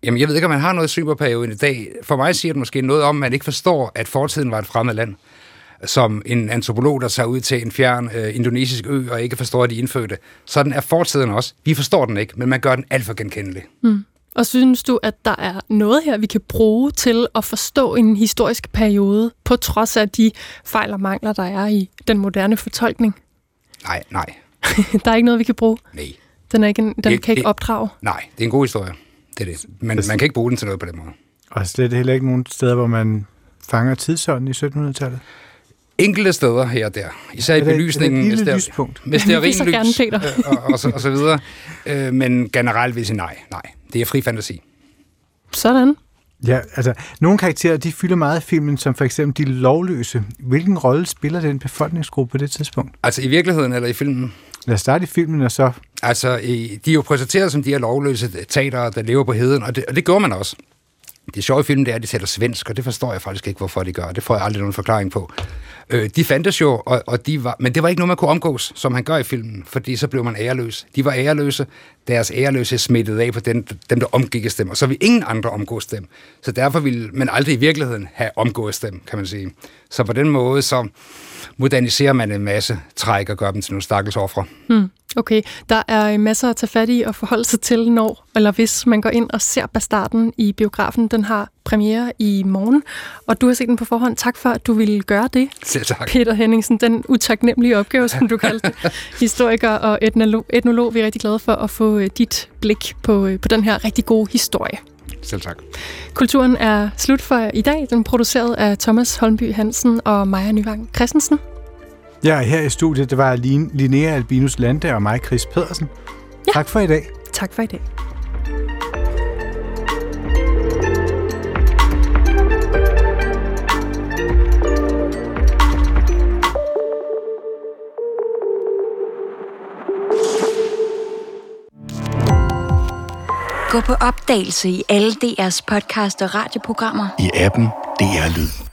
Jamen, jeg ved ikke, om man har noget syn på perioden i dag. For mig siger det måske noget om, at man ikke forstår, at fortiden var et fremmed land. Som en antropolog, der tager ud til en fjern øh, indonesisk ø og ikke forstår, at de indfødte. Sådan er fortiden også. Vi forstår den ikke, men man gør den alt for genkendelig. Mm. Og synes du, at der er noget her, vi kan bruge til at forstå en historisk periode, på trods af de fejl og mangler, der er i den moderne fortolkning? Nej, nej, der er ikke noget, vi kan bruge? nej. Den, er ikke en, den Det- kan ikke det- opdrage? Nej, det er en god historie. Det er det. Men man kan ikke bruge den til noget på den måde. Og slet heller ikke nogen steder, hvor man fanger tidsånden i 1700-tallet. Enkelte steder her og der. Især i Er det- er et belysningen. lyspunkt? Med så gerne, stearinlys Peter. øh, og, og, så, og så videre. Øh, men generelt vil jeg sige nej. Nej, det er fri fantasi. Sådan. Ja, altså, nogle karakterer, de fylder meget i filmen, som for eksempel de lovløse. Hvilken rolle spiller den befolkningsgruppe på det tidspunkt? Altså i virkeligheden eller i filmen? Lad os starte i filmen, og så... Altså, i- de er jo præsenteret som de her lovløse tatere, der lever på heden, og det, og det gjorde man også. Det sjove i filmen, det er, at de taler svensk, og det forstår jeg faktisk ikke, hvorfor de gør. Det får jeg aldrig nogen forklaring på. Øh, de fandtes jo, og, og de var, men det var ikke noget, man kunne omgås, som han gør i filmen, fordi så blev man æreløs. De var æreløse, deres æreløse smittede af på den, dem, der omgikkes dem, og så vil ingen andre omgås dem. Så derfor ville man aldrig i virkeligheden have omgås dem, kan man sige. Så på den måde, så moderniserer man en masse træk og gør dem til nogle stakkels ofre. Hmm. Okay, der er masser at tage fat i og forholde sig til, når eller hvis man går ind og ser Bastarden i biografen. Den har premiere i morgen, og du har set den på forhånd. Tak for, at du ville gøre det. Selv tak. Peter Henningsen, den utaknemmelige opgave, som du kaldte det. Historiker og etnolog, etnolog. Vi er rigtig glade for at få øh, dit blik på, øh, på den her rigtig gode historie. Selv tak. Kulturen er slut for i dag. Den er produceret af Thomas Holmby Hansen og Maja Nyvang Christensen. Ja, her i studiet, det var Lin- Linnea Albinus Lande og mig, Chris Pedersen. Ja. Tak for i dag. Tak for i dag. Gå på opdagelse i alle DR's podcast og radioprogrammer. I appen DR Lyd.